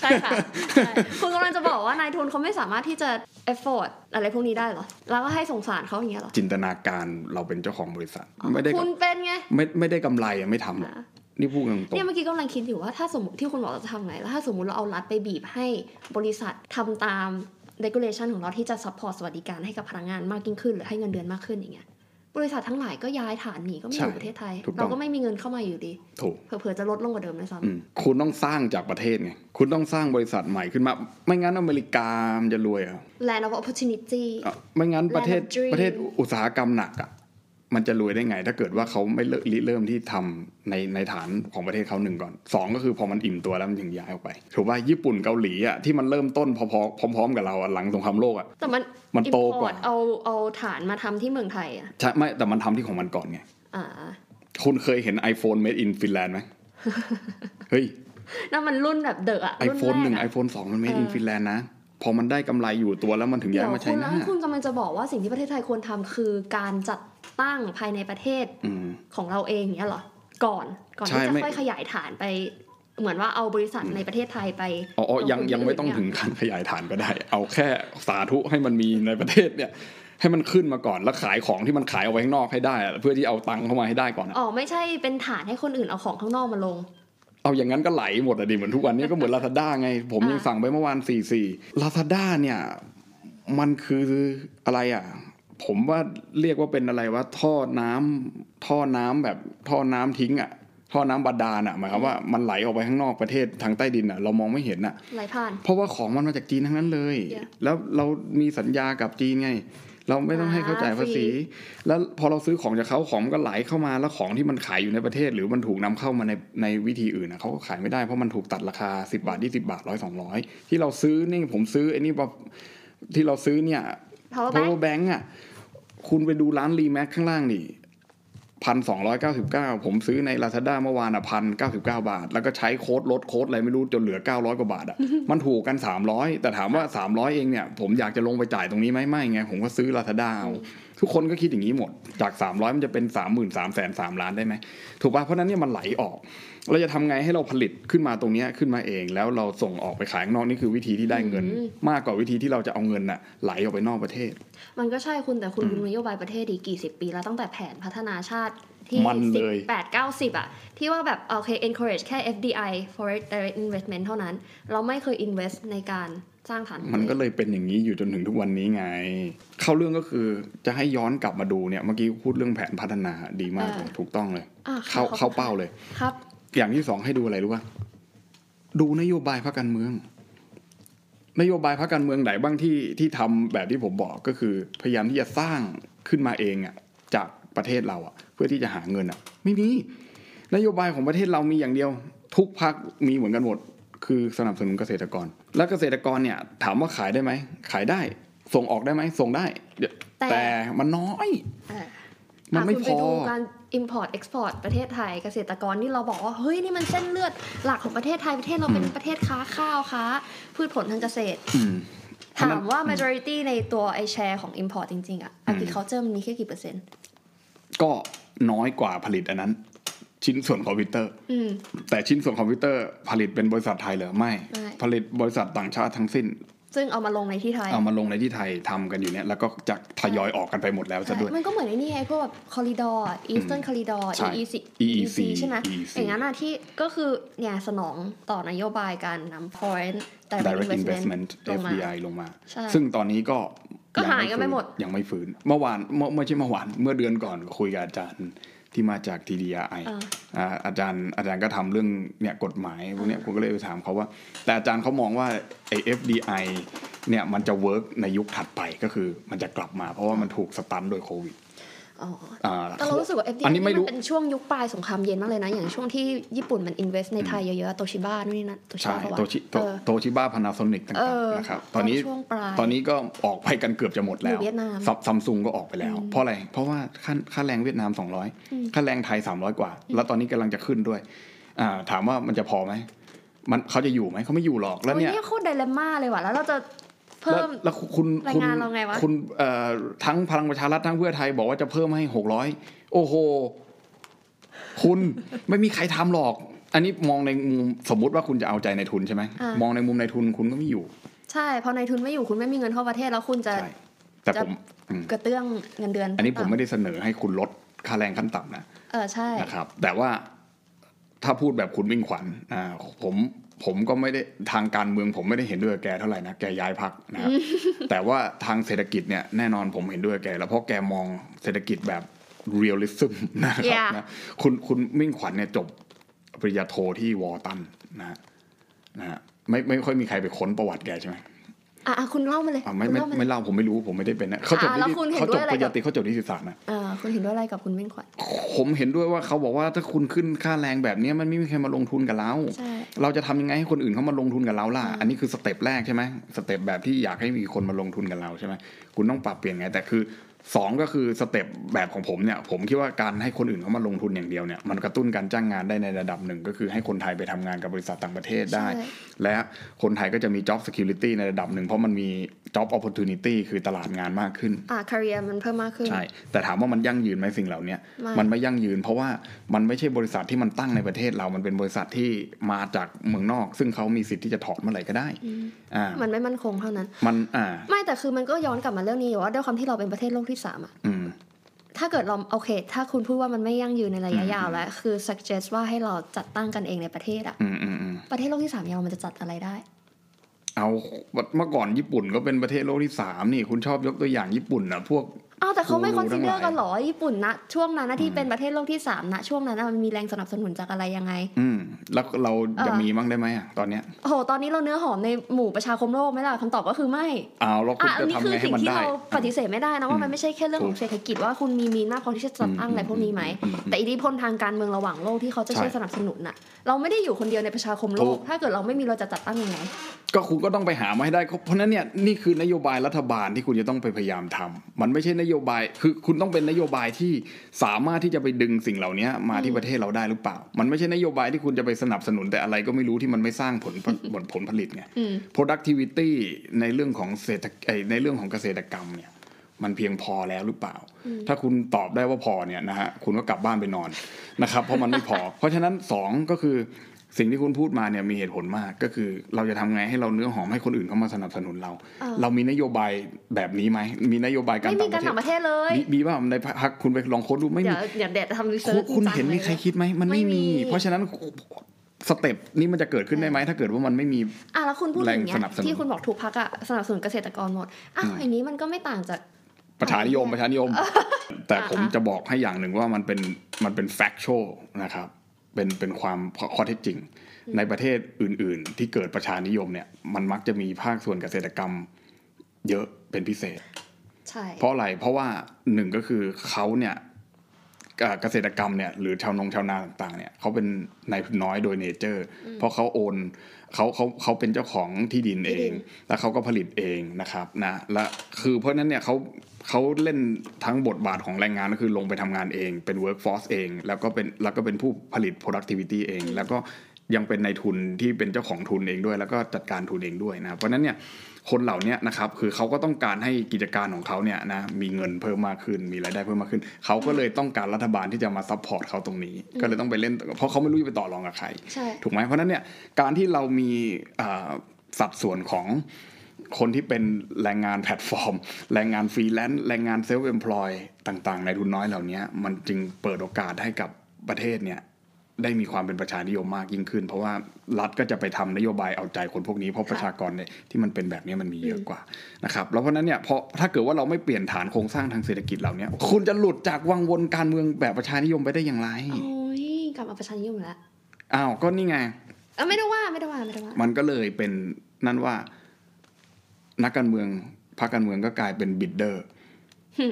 ใช่ค่ะใช่คุณกำลังจะบอกว่านายทุนเขาไม่สามารถที่จะ afford อะไรพวกนี้ได้เหรอ แล้วก็ให้สงสารเขาอย่างเงี้ยเหรอ จินตนาการเราเป็นเจ้าของบริษัท ไม่ได้คุณเป็นไง ไม่ไม่ได้กำไรอะไม่ทำหรอกอะนี่พูดตรงเนี่ยเมื่อกี้กำลังคิดอยู่ว่าถ้าสมมติที่คุณบอกเราจะทำไงแล้วถ้าสมมติเราเอารัฐไปบีบให้บริษัททำตาม regulation ของเราที่จะ support สวัสดิการให้กับพนักงานมากยิ่งขึ้น หรือให้เงินเดือนมากขึ้นอย่างเงี้ย บริษัททั้งหลายก็ย้ายฐานหนีก็ไม่อยู่ประเทศไทย เราก็ไม่มีเงินเข้ามาอยู่ดีๆถูก เผื่อๆจะลดลงกว่าเดิมด้วยซ้อืมคุณต้องสร้างจากประเทศไง คุณต้องสร้างบริษัทใหม่ขึ้นมา ไม่งั้นอเมริกามันจะรวยเหรอะำ land of opportunity ไม่งั้นประเทศ Land of dream ประเทศอุตสาหกรรมหนักอะ มันจะรวยได้ไง ถ้าเกิดว่าเขาไม่เริ่มริเริ่มที่ทำในในฐานของประเทศเขาหนึ่งก่อนสองก็คือพอมันอิ่มตัวแล้วมันถึงย้ายออกไปถูกว่าญี่ปุ่นเกาหลีอะที่มันเริ่มต้นพอๆพร้อมๆกับเราอะหลังสงครามโลกอะแต่มันมันโตกว่า import เอาเอาฐานมาทำที่เมืองไทยอะใช่ไม่แต่มันทำที่ของมันก่อนไงอ่าคุณเคยเห็น iPhone made in Finland ไหมเฮ้ยนั่นมันรุ่นแบบเดอะอะไอรุ่นโฟนแรหนึ่กงอะไอโฟนสองมัน made in เออ Finland นะพอมันได้กำไรอยู่ตัวแล้วมันถึงเดี๋ย้ายยวมาใช้คุณหน้าแล้วคุณกำลังจะบอกว่าสิ่งที่ประเทศไทยควรทำคือการจัด ตั้งภายในประเทศอืมของเราเองเนี่ยเหรอ ก่อนก่อนใช่ที่จะไม่ค่อยขยายฐานไปเหมือนว่าเอาบริษัทในประเทศไทยไป อ๋ออ๋อยังลทุนยังไม่ต้องที่ถึงขั้นขยายฐานก็ได้ เอาแค่สาธุให้มันมีในประเทศเนี่ย ให้มันขึ้นมาก่อนแล้วขายของที่มันขายเอาไว้ข้างนอกให้ได้อะเพื่อที่เอาตังค์เข้ามาให้ได้ก่อนอะอ๋อไม่ใช่เป็นฐานให้คนอื่นเอาของข้างนอกมาลง เอาอย่างนั้นก็ไหลหมดอะดิเหมือนทุกวันนี้ก็เหมือนลาซาด้าไง ผมยังอ่าสั่งไปเมื่อวานสี่สี่ลาซาด้าเนี่ย มันคืออะไรอะ ผมว่าเรียกว่าเป็นอะไรว่าท่อน้ำท่อน้ำแบบท่อน้ำทิ้งอะท่อน้ำบาดาลอะหมายความว่ามันไหลออกไปข้างนอกประเทศทางใต้ดินอะเรามองไม่เห็นอะไหลผ่านเพราะว่าของมันมาจากจีนทั้งนั้นเลย Yeah. แล้วเรามีสัญญากับจีนไง เราไม่ต้องให้เขาจ่ายภาษี แล้วพอเราซื้อของจากเขาของมันก็ไหลเข้ามาแล้วของที่มันขายอยู่ในประเทศ หรือมันถูกนำเข้ามาในในวิธีอื่นนะเขาก็ขายไม่ได้เพราะมันถูกตัดราคา 10 บาท20บาทร้อยสองร้อยที่เราซื้อนี่ผมซื้อไอ้นี่แบบที่เราซื้อเนี่ย power bank power bank อะคุณไปดูร้านรีแม็กข้างล่างนี่พันสองร้อยเก้าสิบเก้าผมซื้อในลาซาด้าเมื่อวานอะพันเก้าสิบเก้าบาท แล้วก็ใช้โค้ดลดโค้ดอะไรไม่รู้จนเหลือเก้าร้อยกว่าบาทอะมันถูกกันสามร้อยแต่ถามว่าสามร้อยเองเนี่ย ผมอยากจะลงไปจ่ายตรงนี้ไหมไม่ไง ผมก็ซื้อลาซาด้าเอา ทุกคนก็คิดอย่างนี้หมด จากสามร้อยมันจะเป็นสามหมื่นสามแสนสามล้านได้ไหมถูกป่ะเพราะฉะนั้นเนี่ยมันไหลออก เราจะทำไงให้เราผลิตขึ้นมาตรงเนี้ยขึ้นมาเอง แล้วเราส่งออกไปขายข้างนอกนี่คือวิธีที่ได้เงินอืมมากกว่าวิธีที่เราจะเอาเงินน่ะไหลออกไปนอกประเทศ มันก็ใช่คุณแต่คุณรู้นโยบายประเทศดีกี่สิบปีแล้วตั้งแต่แผนพัฒนาชาติที่มันเลยแปดเก้าสิบอะที่ว่าแบบโอเค encourage แค่ FDI foreign direct investment เท่านั้น เราไม่เคย invest ในการ สร้างฐานมันก็เลยเป็นอย่างนี้อยู่จนถึงทุกวันนี้ไง เข้าเรื่องก็คือจะให้ย้อนกลับมาดูเนี่ยเมื่อกี้พูดเรื่องแผนพัฒนาดีมากเลยถูกต้องเลยอะเข้าค่ะเข้าเป้าเลยครับ อย่างที่สองให้ดูอะไรรู้ป่ะดูนโยบายพรรคการเมือง นโยบายพรรคการเมืองไหนบ้างที่ที่ทำแบบที่ผมบอกก็คือ พยายามที่จะสร้างขึ้นมาเองอะจากประเทศเราอะ เพื่อที่จะหาเงินอะ ไม่มีนโยบายของประเทศเรามีอย่างเดียว ทุกพักมีเหมือนกันหมด คือสนับสนุนเกษตรกร และเกษตรกรเนี่ยถามว่าขายได้ไหม ขายได้ ส่งออกได้ไหมส่งได้เดี๋ยวแต่แต่มันน้อยเออมันไม่อะพคุณอไปดูการ import export ประเทศไทยเกษตรกรที่เราบอกว่าเฮ้ยนี่มันเส้นเลือดหลักของประเทศไทยประเทศเราเป็นประเทศค้าข้าวค้า พืชผลทางเกษตรอืมถามว่า majority ในตัวไอแชร์ของ import จริง ๆอะ agriculture มันมีแค่กี่เปอร์เซ็นต์ ก็น้อยกว่าผลิตอันนั้น ชิ้นส่วนคอมพิวเตอร์อืมแต่ชิ้นส่วนคอมพิวเตอร์ผลิตเป็นบริษัทไทยเหรือไม่ไม่ ผลิตบริษัทต่างชาติทั้งสิ้น ซึ่งเอามาลงในที่ไทย เอามาลงในที่ไทยทำกันอยู่เนี่ยแล้วก็จะทยอยออกกันไปหมดแล้วซะด้วยมันก็เหมือนไอ้นี่ไงพวกแบบ corridor eastern corridor ใช่ EEC EEC ใช่ไหม EEC อย่างนั้นอะที่ก็คือเนี่ยสนองต่อนโยบายการนำ foreign direct direct investment investment ลงมา FDI ลงมาใช่ซึ่งตอนนี้ก็ก็หายกันไม่หมดยังไม่ฟื้นเมื่อวานเมื่อไม่ใช่เมื่อวานเมื่อเดือนก่อนคุยกับอาจารย์ ที่มาจาก TDI อ่าอ่าอาจารย์อาจารย์ก็ทำเรื่องเนี่ยกฎหมายพวกเนี้ยผมก็เลยไปถามเขาว่า แต่อาจารย์เขามองว่าไอ้ FDI เนี่ยมันจะเวิร์กในยุคถัดไปก็คือมันจะกลับมาเพราะว่ามันถูกสตันโดยโควิดอ๋ออ่า แต่เรารู้สึกว่า FDI อันนี้ไม่รู้มันเป็นช่วงยุคปลายสงครามเย็นมากเลยนะ อย่างช่วงที่ญี่ปุ่นมัน invest ในไทยเยอะๆโตชิบ้านู่นนี่นั่นโตชิใช่บ้าเขาโตว่าชิโตเออโตชิบ้าพานาโซนิกต่าเองอๆนะครับตอนนี้ช่วงปลายตอนนี้ก็ออกไปกันเกือบจะหมดแล้อยู่วเวียดนามซัมซุงก็ออกไปแล้ว เพราะอะไร เพราะว่าค่าค่าแรงเวียดนาม 200 ค่าแรงไทย 300 กว่า แล้วตอนนี้กำลังจะขึ้นด้วยอ่าถามว่ามันจะพอไหมมันเขาจะอยู่ไหมเขาไม่อยู่หรอกแล้วโอ้ยเนี่ยนี่โคตรไดเลม่าเลยว่ะแล้วเราจะแล้ว เพิ่มแล้วคุณรายคุณงานเราไงวะคุณเอ่อทั้งพลังประชารัฐทั้งเพื่อไทยบอกว่าจะเพิ่มให้600โอ้โห คุณไม่มีใครทำหรอก อันนี้มองในมุมสมมุติว่าคุณจะเอาใจในทุนใช่ไหมอะมองในมุมในทุนคุณก็ไม่อยู่ ใช่พอในายทุนไม่อยู่คุณไม่มีเงินเข้าประเทศแล้วคุณจะใช่แต่จะผมอืมกระเตื้องเงินเดือน อันนี้ผมต่ำไม่ได้เสนอให้คุณลดค่าแรงขั้นต่ำนะเออใช่นะครับ แต่ว่าถ้าพูดแบบคุณมิ่งขวัญอ่าผม ผมก็ไม่ได้ทางการเมือง ผมไม่ได้เห็นด้วยกับแกเท่าไหร่นะแกย้ายพักนะครับแต่ว่าทางเศรษฐกิจเนี่ยแน่นอนผมเห็นด้วยกับแก แล้วเพราะแกมองเศรษฐกิจแบบ realism นะครับ Yeah นะคุณคุณมิ่งขวัญเนี่ยจบปริญญาโทที่วอร์ตันนะฮะนะฮะไม่ไม่ค่อยมีใครไปค้นประวัติแกใช่ไหม อะอะคุณเล่ามาเลยอ่าไม่คุณไม่เล่ามาเลยไม่เล่าผมไม่รู้ผมไม่ได้เป็นนะเขาจบอะแล้วนิติคุณเห็นเขาด้จวบยอะไรปริญกัญาบตรีเขาจบนิติศาสตร์นะเออคุณเห็นด้วยอะไรกับคุณมิ่งขวัญผมเห็นด้วยว่าเขาบอกว่าถ้าคุณขึ้นค่าแรงแบบเนี้ยมันไม่มีใครมาลงทุนกับเราใช่เราจะทำยังไงให้คนอื่นเขามาลงทุนกับเราล่ะ อันนี้คือ step แรกใช่ไหม step แบบที่อยากให้มีคนมาลงทุนกับเราใช่ไหมคุณต้องปรับเปลี่ยนไงแต่คือ สองก็คือ step แบบของผมเนี่ยผมคิดว่าการให้คนอื่นเขามาลงทุนอย่างเดียวเนี่ยมันกระตุ้นการจ้างงานได้ในระดับหนึ่ง ก็คือให้คนไทยไปทำงานกับบริษัทต่างประเทศได้ใช่และคนไทยก็จะมี job security ในระดับหนึ่ง เพราะมันมี job opportunity คือตลาดงานมากขึ้นอ่า career มันเพิ่มมากขึ้น ใช่ แต่ถามว่ามันยั่งยืนไหมสิ่งเหล่าเนี้ยไม่มันไม่ยั่งยืน เพราะว่ามันไม่ใช่บริษัทที่มันตั้งในประเทศเรามันเป็นบริษัทที่มาจากเมืองนอก ซึ่งเขามีสิทธิ์ที่จะถอนเมื่อไหร่ก็ได้อ่ามันไม่มั่นคงเท่านั้นมันอ่าไม่แต่คือมันก็ย้อนกลับมาเรื่องนี้อยู่ว่าด้วยความที่เราเป็นประเทศโลกที่สามอะอืมถ้าเกิดเราโอเค ถ้าคุณพูดว่ามันไม่ยั่งยืนในระยะยาวแล้ว คือ suggest ว่าให้เราจัดตั้งกันเองในประเทศอะอืมอืมอืมประเทศโลกที่สามยาวมันจะจัดอะไรได้ เอาเมื่อก่อนญี่ปุ่นก็เป็นประเทศโลกที่สามนี่ คุณชอบยกตัวอย่างญี่ปุ่นนะพวก อ้าวแต่เขาไม่กูคอนซิเดอทั้งหลายร์กันเหรอญี่ปุ่นนะช่วงนั้นนะที่เป็นประเทศโลกที่สามนะช่วงนั้นนะมันมีแรงสนับสนุนจากอะไรยังไง อืมแล้วเราจะเออมีมั้งได้ไหมอะตอนเนี้ยโอ้โหตอนนี้เราเนื้อหอมในหมู่ประชาคมโลกไหมล่ะคำตอบก็คือไม่เอาแล้วคุณอะอัจะนนี้ทำคือไงให้สิ่งมันที่ได้เราปฏิเสธไม่ได้นะว่ามันไม่ใช่แค่เรื่องของถูกเศรษฐกิจว่าคุณมีมีนมากพอที่จะจัดตั้งอะไรพวกนี้ไหมอืมอืมแต่อิทธิพลทางการเมืองระหว่างโลกที่เขาจะใช่ช่วยสนับสนุนน่ะ เราไม่ได้อยู่คนเดียวในประชาคมโลถูกกถ้าเกิดเราไม่มีเราจะจัดตั้งยังไงก็คุณก็ต้องไปหามาให้ได้เพราะฉะนั้นเนี่ยนี่คือนโยบายรัฐบาลที่คุณจะต้องไปพยายามทำมันไม่ใช่นโยบาย คือคุณต้องเป็นนโยบายที่สามารถที่จะไปดึงสิ่งเหล่านี้มาที่ประเทศเราได้หรือเปล่า มันไม่ใช่นโยบายที่คุณจะไปสนับสนุนแต่อะไรก็ไม่รู้ที่มันไม่สร้างผลผลผลผลิตไงอืม productivity ในเรื่องของเศรษฐไอ้ในเรื่องของเกษตรกรรมเนี่ยมันเพียงพอแล้วหรือเปล่า ถ้าคุณตอบได้ว่าพอเนี่ยนะฮะคุณก็กลับบ้านไปนอนนะครับ เพราะมันไม่พอ เพราะฉะนั้นสองก็คือ สิ่งที่คุณพูดมาเนี่ยมีเหตุผลมากก็คือเราจะทำไงให้เราเนื้อหอมให้คนอื่นเข้ามาสนับสนุนเราเออเรามีนโยบายแบบนี้ไหมมีนโยบายการไม่มีต่างปการระเทต่างประเทศเลยศมีมีว่าในพักคุณไปลองโค้ดดูไม่เดี๋มียวเดี๋ยวเด็ดทำรีเสิคุร์ณชคุณเห็นมีใครคิดไหมมันไม่ไม่มีมี เพราะฉะนั้นสเต็ปนี้มันจะเกิดขึ้นได้ไหมถ้าเกิดว่ามันไม่มีอะแล้วคุณพูดอย่างเงี้แรงยสนับสนุนที่คุณบอกทุกพักอะสนับสนุนเกษตรกรหมดอ้าวอย่างนี้มันก็ไม่ต่างจากประชานิยมประชานิยม แต่ผมอ่าฮะจะบอกให้อย่างหนึ่งว่ามันเป็นมันเป็น factual นะครับ เป็นเป็นความข้อเท็จจริง ในประเทศอื่น ๆ ที่เกิดประชานิยมเนี่ย มันมักจะมีภาคส่วนเกษตรกรรม เยอะเป็นพิเศษ ใช่ เพราะอะไรเพราะว่าหนึ่งก็คือเขาเนี่ย เอ่อเกษตรกรรมเนี่ยหรือชาวนงชาวนาต่างๆเนี่ยเขาเป็นนายทุนน้อยโดยเนเจอร์ เพราะเขาโอนเขาเขาเขาเป็นเจ้าของที่ดินเอง แล้วเขาก็ผลิตเองนะครับนะและคือเพราะฉะนั้นเนี่ยเขาเขาเล่นทั้งบทบาทของแรงงานก็คือลงไปทำงานเองเป็น workforce เอง แล้วก็เป็นแล้วก็เป็นผู้ผลิต productivity เอง แล้วก็ยังเป็นนายทุนที่เป็นเจ้าของทุนเองด้วย แล้วก็จัดการทุนเองด้วยนะเพราะฉะนั้นเนี่ย คนเหล่านี้นะครับคือเขาก็ต้องการให้กิจการของเขาเนี่ยนะมีเงินเพิ่มมากขึ้น มีรายได้เพิ่มมากขึ้น เขาก็เลยต้องการรัฐบาลที่จะมา support เขาตรงนี้ ก็เลยต้องไปเล่นเพราะเขาไม่รู้จะไปต่อรองกับใครใช่ถูกไหมเพราะฉะนั้นเนี่ยการที่เรามีอ่าสัดส่วนของคนที่เป็นแรงงานแพลตฟอร์ม แรงงานฟรีแลนซ์แรงงาน self-employed ต่างๆ ในทุนน้อยเหล่านี้มันจึงเปิดโอกาสให้กับประเทศเนี่ย ได้มีความเป็นประชานิยมมากยิ่งขึ้น เพราะว่ารัฐก็จะไปทำนโยบายเอาใจคนพวกนี้เพราะประชากรเนี่ยที่มันเป็นแบบนี้มันมีเยอะกว่านะครับแล้วเพราะฉะนั้นเนี่ยพอถ้าเกิดว่าเราไม่เปลี่ยนฐานโครงสร้างทางเศรษฐกิจเหล่านี้คุณจะหลุดจากวังวนการเมืองแบบประชานิยมไปได้อย่างไรโอ้ยกลับมาประชานิยมแล้วอ้าวก็นี่ไงเอ้าไม่ได้ว่าไม่ได้ว่าไม่ได้ว่า มันก็เลยเป็นนั่นว่า นักการเมืองพรรคการเมืองก็กลายเป็นบิดเดอร์หึ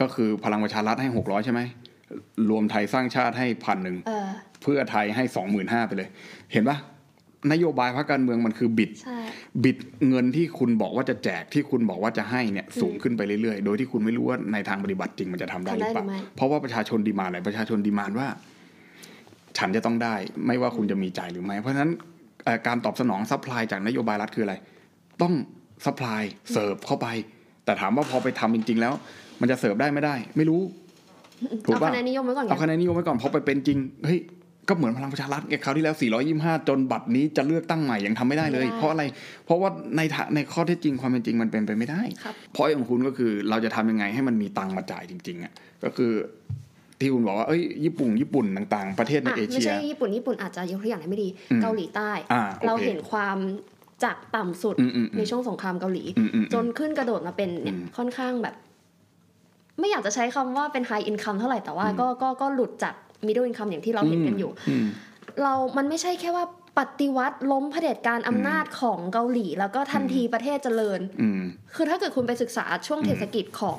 ก็คือพลังประชารัฐให้หกร้อยใช่ไหมรวมไทยสร้างชาติให้พันหนึ่ง เออเพื่อไทยให้สองหมื่นห้าไปเลย เห็นปะนโยบายพรรคการเมืองมันคือ bid ใช่ bid เงินที่คุณบอกว่าจะแจกที่คุณบอกว่าจะให้เนี่ยสูงขึ้นไปเรื่อยๆ โดยที่คุณไม่รู้ว่าในทางปฏิบัติจริงมันจะทำได้หรือเปล่าทำได้หรือไม่เพราะว่าประชาชน demand อะไรประชาชน demand ว่า ฉันจะต้องได้ ไม่ว่าคุณจะมีจ่ายหรือไม่ เพราะฉะนั้นเอ่อการตอบสนอง supply จากนโยบายรัฐคืออะไร ต้อง supply เสิร์ฟเข้าไป แต่ถามว่าพอไปทำจริง ๆ แล้ว มันจะเสิร์ฟได้ไม่ได้ ไม่รู้ถูกเอาป่ะคะแนนนิยมไว้ก่อนไงเอาคะแนนนิยมไว้ก่อนพอไปเป็นจริงเฮ้ย ก็เหมือนพลังประชารัฐไงคราวที่แล้ว 425 จนบัตรนี้จะเลือกตั้งใหม่ยังทำไม่ได้เลย เพราะอะไร เพราะว่าในทะในข้อเท็จจริงความเป็นจริงมันเป็นไปไม่ได้ครับเพราะของคุณก็คือเราจะทำยังไงให้มันมีตังค์มาจ่ายจริง ๆอะก็คือที่คุณบอกว่าเอ้ยญี่ปุ่นญี่ปุ่นต่างๆ ประเทศในอะเอเชียใช่ญี่ปุ่นญี่ปุ่นอาจจะยกตัวอย่างไหนไม่ดีอืมเกาหลีใต้อ่าโอเคเราเห็นความจากต่ำสุดอืมอืมอืมในช่วงสงครามเกาหลีอืมอืมจนขึ้นกระโดดมาเป็นเนี่ยอืมค่อนข้างแบบ ไม่อยากจะใช้คำว่าเป็น high income เท่าไหร่แต่ว่าอืมก็ก็ก็หลุดจาก middle income อย่างที่เราเห็นกันอยู่อืมเรา มันไม่ใช่แค่ว่าปฏิวัติล้มเผด็จการอำนาจของเกาหลี แล้วก็ทันทีประเทศเจริญอืมคือถ้าเกิดคุณไปศึกษาช่วงเศรษฐกิจของ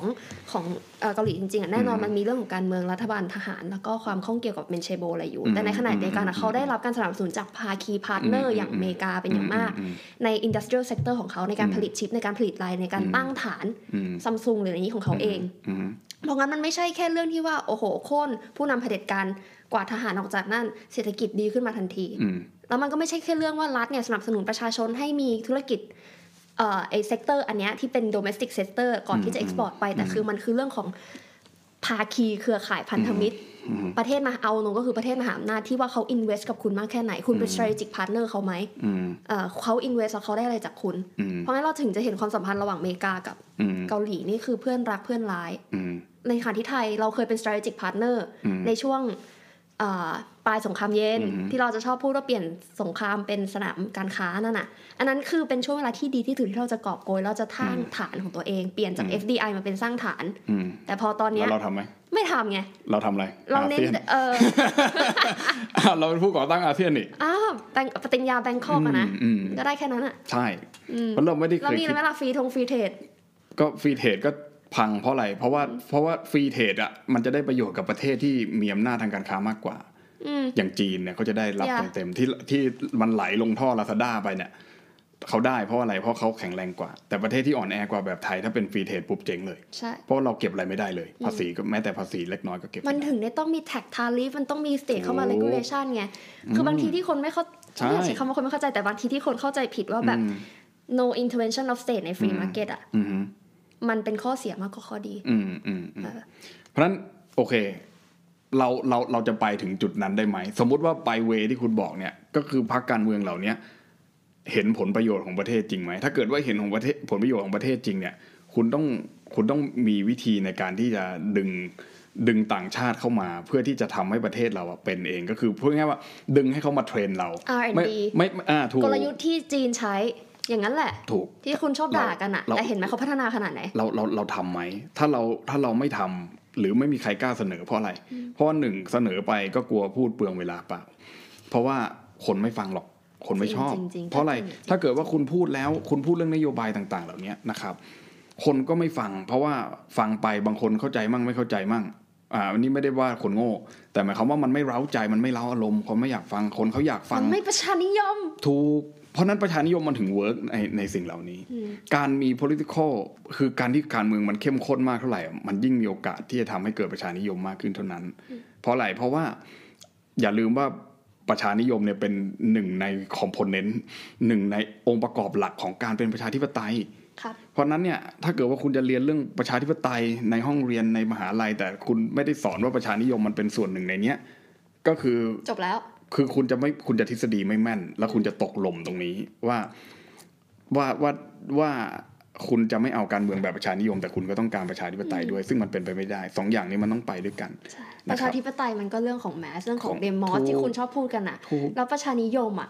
ของเอ่อเกาหลีจริงๆอะแน่นอนอืมมันมีเรื่องของการเมืองรัฐบาลทหาร แล้วก็ความข้องเกี่ยวกับ main chaebol อะไรอยู่อืมแต่ในขณะเดียวกันอะอืมเขาได้รับการสนับสนุนจากภาคี partner อืมอย่างอเมริกาเป็นอย่างมากอืมใน industrial sector ของเขาในการอืมผลิตชิปในการผลิตไลน์ในการอืมตั้งฐานอืมซัมซุงหรืออะไรนี้ของเขาเองอืม เพราะงั้นมันไม่ใช่แค่เรื่องที่ว่าโอ้โหโค่นผู้นำเผด็จการกวาดทหารออกจากนั่นเศรษฐกิจดีขึ้นมาทันทีอืมแล้วมันก็ไม่ใช่แค่เรื่องว่ารัฐเนี่ยสนับสนุนประชาชนให้มีธุรกิจเอ่อไอ้ sector อันเนี้ยที่เป็น domestic sector ก่อนที่จะอืม export ไปแต่คือมันคือเรื่องของ ภาคีเครือข่ายพันธมิตรอืมประเทศมาเอาตรงก็คือประเทศมหาอำนาจที่ว่าเขา invest กับคุณมากแค่ไหน คุณเป็น strategic partner เขาไหมอืมเอ่อเขา invest แล้วเขาได้อะไรจากคุณอืมเพราะงั้นเราถึงจะเห็นความสัมพันธ์ระหว่างอเมริกากับอืมเกาหลีนี่คือเพื่อนรักเพื่อนร้ายอืมในขณะที่ไทยเราเคยเป็น strategic partner อืมในช่วงเอ่อ ปลายสงครามเย็นอืมที่เราจะชอบพูดว่าเปลี่ยนสงครามเป็นสนามการค้านั่นน่ะ อันนั้นคือเป็นช่วงเวลาที่ดีที่สุดที่เราจะกอบโกยเราจะสร้างฐานของตัวเองเปลี่ยนจาก FDI มาเป็นสร้างฐานอืมแต่พอตอนเนี้แล้ยวเราทำไหมไม่ทำไงเราทำอะไร เราเน้นอาซียเอออ้าวเราเป็นผู้ก่อตั้งอาเซียนนี่อ้าวแบงปฏิญญาแบงคอกอะนะอืมก็ได้แค่นั้นอะใช่อืมเพราะเราไม่ได้เคยคิดแล้วมีคิอะไรไหมล่ะฟรีทง free tradeก็ free trade ก็ พังเพราะอะไร เพราะว่าเพราะว่า free trade อะมันจะได้ประโยชน์กับประเทศที่มีอำนาจทางการค้ามากกว่าอืมอย่างจีนเนี่ยเขาจะได้รับ Yeah เต็มๆที่ที่มันไหลลงท่อลาซาด้าไปเนี่ยเขาได้เพราะอะไรเพราะเขาแข็งแรงกว่า แต่ประเทศที่อ่อนแอกว่าแบบไทยถ้าเป็น free trade ปุ๊บเจ๊งเลยใช่เพราะเราเก็บอะไรไม่ได้เลย ภาษีก็แม้แต่ภาษีเล็กน้อยก็เก็บมันไม่ได้ถึงได้ต้องมีแท็กทาริฟมันต้องมีสเตทเข้ามาถูก regulation ไงคือบางทีที่คนไม่เข้าใช่ไม่อยากใช้คำว่าคนไม่เข้าใจแต่บางทีที่คนเข้าใจผิดว่าแบบอืม no intervention of state ใน free อืม market อะอื มมันเป็นข้อเสียมากกว่าข้อดี อืมอืมอืมเออเพราะฉะนั้นโอเค เราเราเราจะไปถึงจุดนั้นได้ไหม สมมุติว่าไปเวที่คุณบอกเนี่ย ก็คือพรรคการเมืองเหล่าเนี้ยเห็นผลประโยชน์ของประเทศจริงไหม ถ้าเกิดว่าเห็นของประเทศผลประโยชน์ของประเทศจริงเนี่ย คุณต้องคุณต้องมีวิธีในการที่จะดึงดึงต่างชาติเข้ามาเพื่อที่จะทำให้ประเทศเราอะเป็นเองก็คือพูดง่ายๆว่าดึงให้เขามาเทรนเรา R&D ไม่ไม่ไม่อ่าถูกกลยุทธ์ที่จีนใช้ อย่างนั้นแหละถูกที่คุณชอบด่ากันอะเราแต่เห็นไหมเขาพัฒนาขนาดไหน เราเราเราทำไหมถ้าเราถ้าเราไม่ทำหรือไม่มีใครกล้าเสนอเพราะอะไร เพราะว่าหนึ่งเสนอไปก็กลัวพูดเปลืองเวลาเปล่า เพราะว่าคนไม่ฟังหรอกคนไม่ชอบจริงๆเพราะอะไรจริงๆถ้าเกิดว่าคุณพูดแล้วคุณพูดเรื่องนโยบายต่าง ๆ เหล่านี้นะครับ คนก็ไม่ฟัง เพราะว่าฟังไปบางคนเข้าใจมั่งไม่เข้าใจมั่งอ่าวันนี้ไม่ได้ว่าคนโง่ แต่หมายความว่ามันไม่เร้าใจมันไม่เร้าอารมณ์คนไม่อยากฟังคนเขาอยากฟังมันไม่ประชานิยมถูกเพ ราะนั้นประชานิยมมันถึง work ในในสิ่งเหล่านี้ การมี political คือการที่การเมืองมันเข้มข้นมากเท่าไหร่อะมันยิ่งมีโอกาสที่จะทำให้เกิดประชานิยมมากขึ้นเท่านั้น เพราะอะไรเพราะว่าอย่าลืมว่าประชานิยมเนี่ยเป็นหนึ่งใน componentหนึ่งในองค์ประกอบหลักของการเป็นประชาธิปไตยครับเพราะฉะนั้นเนี่ยถ้าเกิดว่าคุณจะเรียนเรื่องประชาธิปไตยในห้องเรียนในมหาลัย แต่คุณไม่ได้สอนว่าประชานิยมมันเป็นส่วนหนึ่งในเนี้ยก็คือจบแล้ว คือคุณจะไม่คุณจะทฤษฎีไม่แม่น แล้วคุณจะตกหล่มตรงนี้ว่าว่าว่าว่าคุณจะไม่เอาการเมืองแบบประชานิยม แต่คุณก็ต้องการประชาธิปไตยด้วย ซึ่งมันเป็นไปไม่ได้สองอย่างนี้มันต้องไปด้วยกันใช่นะครับประชาธิปไตยมันก็เรื่องของแมสเรื่องของของเดมอสถูกที่คุณชอบพูดกันอะถูกแล้วประชานิยมอะ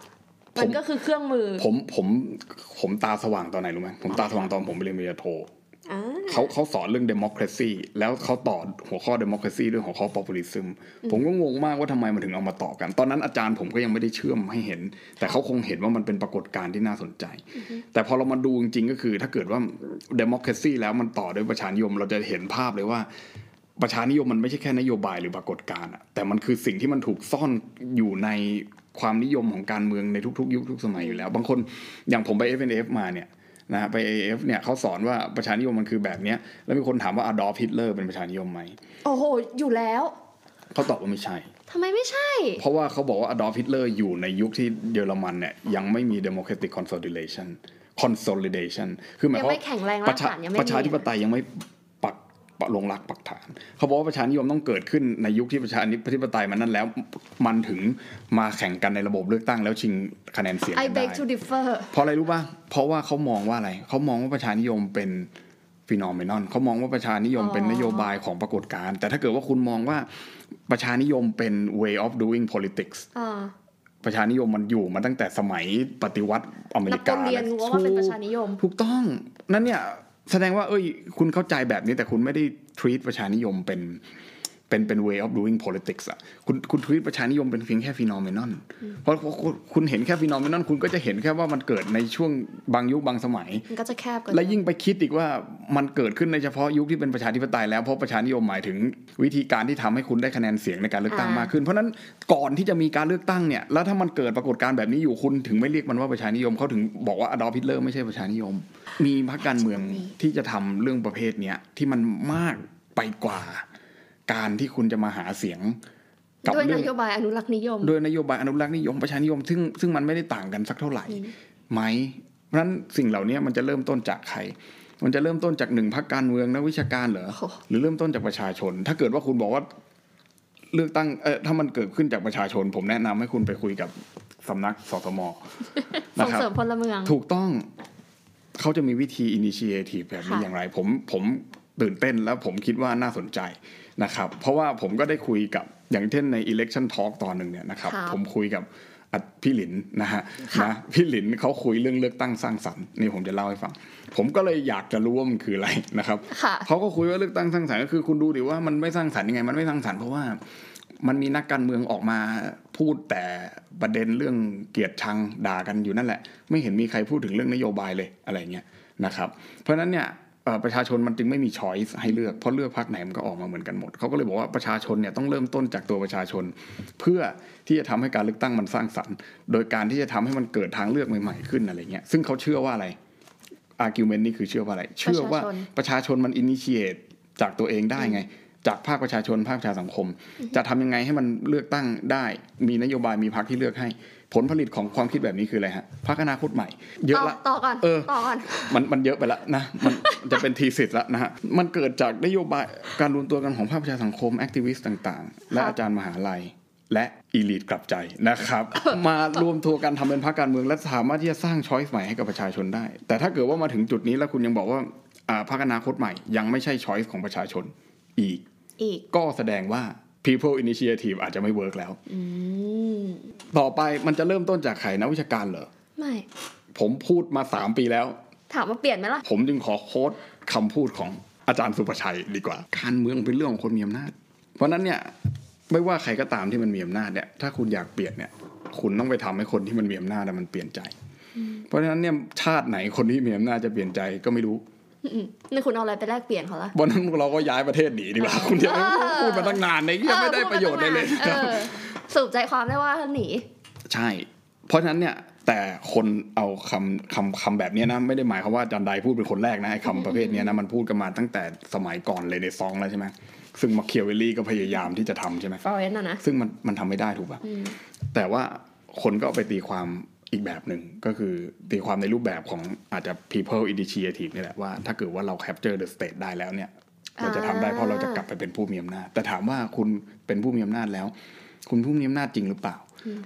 ผมมันก็คือเครื่องมือ ผมผมผมตาสว่างตอนไหนรู้ไหมผมตาสว่างตอนผมไปเรียนปริญญาโทอ่า เขาเขาสอนเรื่อง democracy แล้วเขาต่อหัวข้อ democracy ด้วยหัวข้อ populism ผมก็งงมากว่าทำไมมันถึงเอามาต่อกัน ตอนนั้นอาจารย์ผมก็ยังไม่ได้เชื่อมให้เห็น แต่เขาคงเห็นว่ามันเป็นปรากฏการณ์ที่น่าสนใจ แต่พอเรามาดูจริงๆก็คือ ถ้าเกิดว่า democracy แล้วมันต่อด้วยประชานิยม เราจะเห็นภาพเลยว่าประชานิยมมันไม่ใช่แค่นโยบายหรือปรากฏการณ์อะแต่มันคือสิ่งที่มันถูกซ่อนอยู่ในความนิยมของการเมืองในทุกๆ ยุคทุกสมัยอยู่แล้ว บางคนอย่างผมไป FNF มาเนี่ย นะไป AF เนี่ยเขาสอนว่าประชานิยมมันคือแบบเนี้ยแล้วมีคนถามว่าอดอล์ฟฮิตเลอร์เป็นประชานิยมไหมโอ้โห อยู่แล้วเขาตอบว่าไม่ใช่ทำไมไม่ใช่ เพราะว่าเขาบอกว่าอดอล์ฟฮิตเลอร์อยู่ในยุคที่เยอรมันเนี่ยยังไม่มี democratic consolidation consolidation คือหมายยัความไม่ว่าแข็งแรงปรากระชาฐานยังไม่ประชาธิปมีไตยยังไม่ปักปะ ลงรักปักฐาน เขาบอกว่าประชานิยมต้องเกิดขึ้นในยุคที่ประชาธิปไตยมันนั่นแล้ว มันถึงมาแข่งกันในระบบเลือกตั้งแล้วชิงคะแนนเสียงกันได้ I beg to differ เพราะอะไรรู้ป่ะเพราะว่าเขามองว่าอะไรเขามองว่าประชานิยมเป็น phenomenon เขามองว่าประชานิยมเป็นนโยบายของปรากฏการณ์แต่ถ้าเกิดว่าคุณมองว่าประชานิยมเป็น way of doing politics อ่าประชานิยมมันอยู่มาตั้งแต่สมัยปฏิวัติอเมริกานักเรียนรู้ว่าเป็นประชานิยม ถูกต้อง นั่นเนี่ย แสดงว่า เอ้ย คุณเข้าใจแบบนี้แต่คุณไม่ได้ treat ประชานิยมเป็น เป็นเป็น way of doing politics อะคุณคุณทวีตประชานิยมเป็นเพียงแค่ฟีนอเมนอนเพราะเพราะคุณคุณเห็นแค่ฟีนอเมนอนคุณก็จะเห็นแค่ว่ามันเกิดในช่วงบางยุคบางสมัยมันก็จะแคบกว่าและยิ่งไปคิดอีกว่ามันเกิดขึ้นในเฉพาะยุคที่เป็นประชาธิปไตยแล้วเพราะประชานิยมหมายถึงวิธีการที่ทำให้คุณได้คะแนนเสียงในการเลือกตั้งมากขึ้น เพราะฉะนั้นก่อนที่จะมีการเลือกตั้งเนี่ยแล้วถ้ามันเกิดปรากฏการณ์แบบนี้อยู่คุณถึงไม่เรียกมันว่าประชานิยมเขาถึงบอกว่าอดอล์ฟฮิตเลอร์ไม่ใช่ประชานิยม มีพรรคการเมืองที่จะทำเรื่องประเภทเนี้ยที่มันมากไปกว่า การที่คุณจะมาหาเสียงกับด้วยเรื่นองโยบายอนุรักษ์นิยมโดยนโยบายอนุรักษ์นิยมประชานิยม ซึ่งซึ่งมันไม่ได้ต่างกันสักเท่าไหร่ไหมเพราะฉะนั้นสิ่งเหล่านี้มันจะเริ่มต้นจากใคร มันจะเริ่มต้นจากหนึ่งพรรคการเมืองนักวิชาการเหรอโอ้หรือเริ่มต้นจากประชาชน ถ้าเกิดว่าคุณบอกว่าเลือกตั้งเออถ้ามันเกิดขึ้นจากประชาชน ผมแนะนำให้คุณไปคุยกับสำนักสสมส่งเสริมพลเมืองนะครับ ถูกต้องเขาจะมีวิธี initiative แบบนี้ค่ะอย่างไร ผมผมตื่นเต้นแล้วผมคิดว่าน่าสนใจ นะครับเพราะว่าผมก็ได้คุยกับอย่างเช่นใน election talk ตอนหนึ่งเนี่ยนะครับครับผมคุยกับอะพี่หลินนะฮะค่ะนะพี่หลินเขาคุยเรื่องเลือกตั้งสร้างสรรค์นี่ผมจะเล่าให้ฟัง ผมก็เลยอยากจะรู้ว่ามันคืออะไรนะครับค่ะเขาก็คุยว่าเลือกตั้งสร้างสรรค์ก็คือคุณดูดิว่ามันไม่สร้างสรรค์ยังไง มันไม่สร้างสรรค์เพราะว่ามันมีนักการเมืองออกมาพูดแต่ประเด็นเรื่องเกลียดชังด่ากันอยู่นั่นแหละ ไม่เห็นมีใครพูดถึงเรื่องนโยบายเลยอะไรเงี้ยนะครับ เพราะฉะนั้นเนี่ยเอ่อ ประชาชนมันจึงไม่มีช้อยส์ให้เลือกเพราะเลือกพรรคไหนมันก็ออกมาเหมือนกันหมดเขาก็เลยบอกว่าประชาชนเนี่ยต้องเริ่มต้นจากตัวประชาชน เพื่อที่จะทำให้การเลือกตั้งมันสร้างสรรค์ โดยการที่จะทำให้มันเกิดทางเลือกใหม่ๆขึ้นอะไรเงี้ยซึ่งเขาเชื่อว่าอะไร argument นี่คือเชื่อว่าอะไร เชื่อว่าประชาชนมัน initiate จากตัวเองได้ไง จากภาคประชาชนภาคประชาสังคม จะทำยังไงให้มันเลือกตั้งได้ มีนโยบายมีพรรคที่เลือกให้ ผลผลิตของความคิดแบบนี้คืออะไรฮะพรรคอนาคตใหม่ เยอะต่อละต่อก่อนเออต่อก่อนมันมันเยอะไปแล้วนะมันจะเป็น thesis แล้วนะฮะมันเกิดจากนโยบายการรวมตัวกันของภาคประชาสังคม activist ต่างๆ และครับอาจารย์มหาลัยและ elite กลับใจนะครับ มารวมตัวกันทำเป็นพรรคการเมืองและสามารถที่จะสร้าง choice ใหม่ให้กับประชาชนได้ แต่ถ้าเกิดว่ามาถึงจุดนี้แล้วคุณยังบอกว่าอ่าพรรคอนาคตใหม่ ยังไม่ใช่ choice ของประชาชนอีก อีกก็แสดงว่า people initiative อาจจะไม่ work แล้วอืมต่อไปมันจะเริ่มต้นจากใครนักวิชาการเหรอ ไม่ ผมพูดมาสามปีแล้ว ถามว่าเปลี่ยนไหมล่ะ ผมจึงขอ quote คำพูดของอาจารย์สุประชัยดีกว่า การเมืองเป็นเรื่องของคนมีอำนาจ เพราะฉะนั้นเนี่ยไม่ว่าใครก็ตามที่มันมีอำนาจเนี่ย ถ้าคุณอยากเปลี่ยนเนี่ย คุณต้องไปทำให้คนที่มันมีอำนาจน่ะมันเปลี่ยนใจ เพราะฉะนั้นเนี่ยชาติไหนคนที่มีอำนาจจะเปลี่ยนใจก็ไม่รู้อืม นี่คุณเอาอะไรไปแลกเปลี่ยนเขาละวันนั้นเราก็ย้ายประเทศหนีดีกว่า คุณอย่าพูดมาตั้งนานในที่ไม่ได้ประโยชน์เลยเลยเออสรุปใจความได้ว่าหนี ใช่ เพราะฉะนั้นเนี่ยแต่คนเอาคำคำคำแบบเนี้ยนะไม่ได้หมายความว่าอาจันไดพูดเป็นคนแรกนะไอ้คำประเภทเนี้ยนะมันพูดกันมาตั้งแต่สมัยก่อนเลยในซองแล้วใช่ไหมซึ่งมาเคียวเวลลี่ก็พยายามที่จะทำใช่ไหมฟอเรนต์นะนะซึ่งมันมันทำไม่ได้ถูกป่ะแต่ว่าคนก็เอาไปตีความ อีกแบบหนึ่งก็คือตีความในรูปแบบของอาจจะ people initiative นี่แหละว่าถ้าเกิดว่าเรา capture the state ได้แล้วเนี่ยเราจะทำได้เพราะเราจะกลับไปเป็นผู้มีอำนาจ แต่ถามว่าคุณเป็นผู้มีอำนาจแล้ว คุณผู้มีอำนาจจริงหรือเปล่า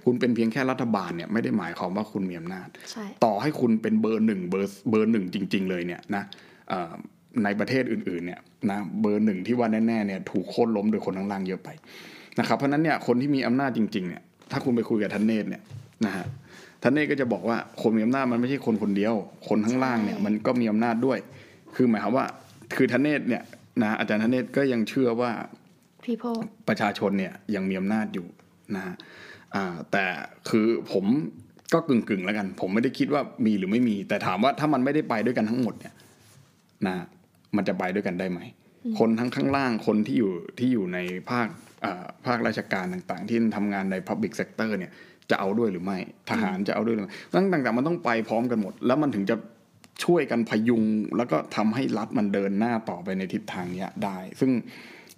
คุณเป็นเพียงแค่รัฐบาลเนี่ยไม่ได้หมายความว่าคุณมีอำนาจใช่ต่อให้คุณเป็นเบอร์หนึ่งเบอร์เบอร์หนึ่งจริง ๆ เลยเนี่ยนะเอ่อในประเทศอื่นๆเนี่ยนะเบอร์หนึ่งที่ว่าแน่ๆเนี่ยถูกโค่นล้มโดยคนข้างล่างเยอะไปนะครับเพราะฉะนั้นเนี่ยคนที่มีอำนาจจริงๆเนี่ยถ้าคุณไปคุยกับทันเนตเนี่ยนะฮะ ทันเนตก็จะบอกว่าคนมีอำนาจมันไม่ใช่คนคนเดียว คนข้างล่างเนี่ยมันก็มีอำนาจด้วย คือหมายความว่า คือทันเนตเนี่ยนะอาจารย์ทันเนตก็ยังเชื่อว่า people ประชาชนเนี่ยยังมีอำนาจอยู่นะฮะอ่าแต่คือผมก็กึ่งกึ่งๆแล้วกัน ผมไม่ได้คิดว่ามีหรือไม่มี แต่ถามว่าถ้ามันไม่ได้ไปด้วยกันทั้งหมดเนี่ยนะมันจะไปด้วยกันได้ไหม คนทั้งข้างล่างคนที่อยู่ที่อยู่ในภาคอ่าภาคราชการต่างๆ ที่ทำงานใน Public Sector เนี่ย จะเอาด้วยหรือไม่ ทหารจะเอาด้วยหรือไม่ตั้งต่างๆมันต้องไปพร้อมกันหมด แล้วมันถึงจะช่วยกันพยุง แล้วก็ทำให้รัฐมันเดินหน้าต่อไปในทิศทางเนี้ยได้ ซึ่ง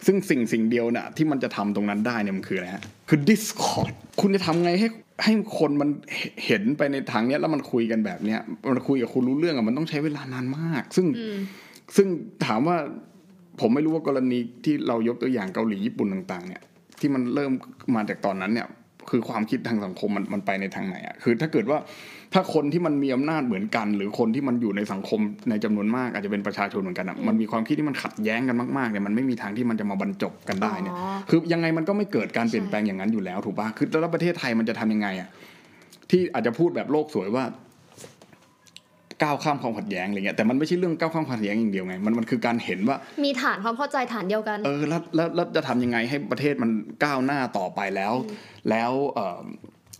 ซึ่งสิ่งสิ่งเดียวน่ะที่มันจะทำตรงนั้นได้เนี่ยมันคืออะไรฮะคือ Discord คุณจะทำไงให้ให้คนมันเห็นเห็นไปในทางเนี้ยแล้วมันคุยกันแบบเนี้ยมันคุยกับคุณรู้เรื่องอะมันต้องใช้เวลานานมาก ซึ่งซึ่งถามว่าผมไม่รู้ว่ากรณีที่เรายกตัวอย่างเกาหลีญี่ปุ่นต่าง ๆ เนี่ย ที่มันเริ่มมาจากตอนนั้นเนี่ย คือความคิดทางสังคมมันมันไปในทางไหนอะคือถ้าเกิดว่าถ้าคนที่มันมีอำนาจเหมือนกัน หรือคนที่มันอยู่ในสังคมในจำนวนมากอาจจะเป็นประชาชนเหมือนกันอะมันมีความคิดที่มันขัดแย้งกันมากๆเนี่ยมันไม่มีทางที่มันจะมาบรรจบกันได้เนี่ยอ๋อคือยังไงมันก็ไม่เกิดการเปลี่ยนแปลงอย่างนั้นอยู่แล้วถูกป่ะคือแล้วประเทศไทยมันจะทำยังไงอะที่อาจจะพูดแบบโลกสวยว่า ก้าวข้ามความขัดแย้งอะไรเงี้ยแต่มันไม่ใช่เรื่องก้าวข้ามความขัดแย้งอย่างเดียวไงมันมันคือการเห็นว่ามีฐานความเข้าใจฐานเดียวกันเออแล้วแล้วแล้วจะทำยังไงให้ประเทศมันก้าวหน้าต่อไปแล้ว แล้วเออ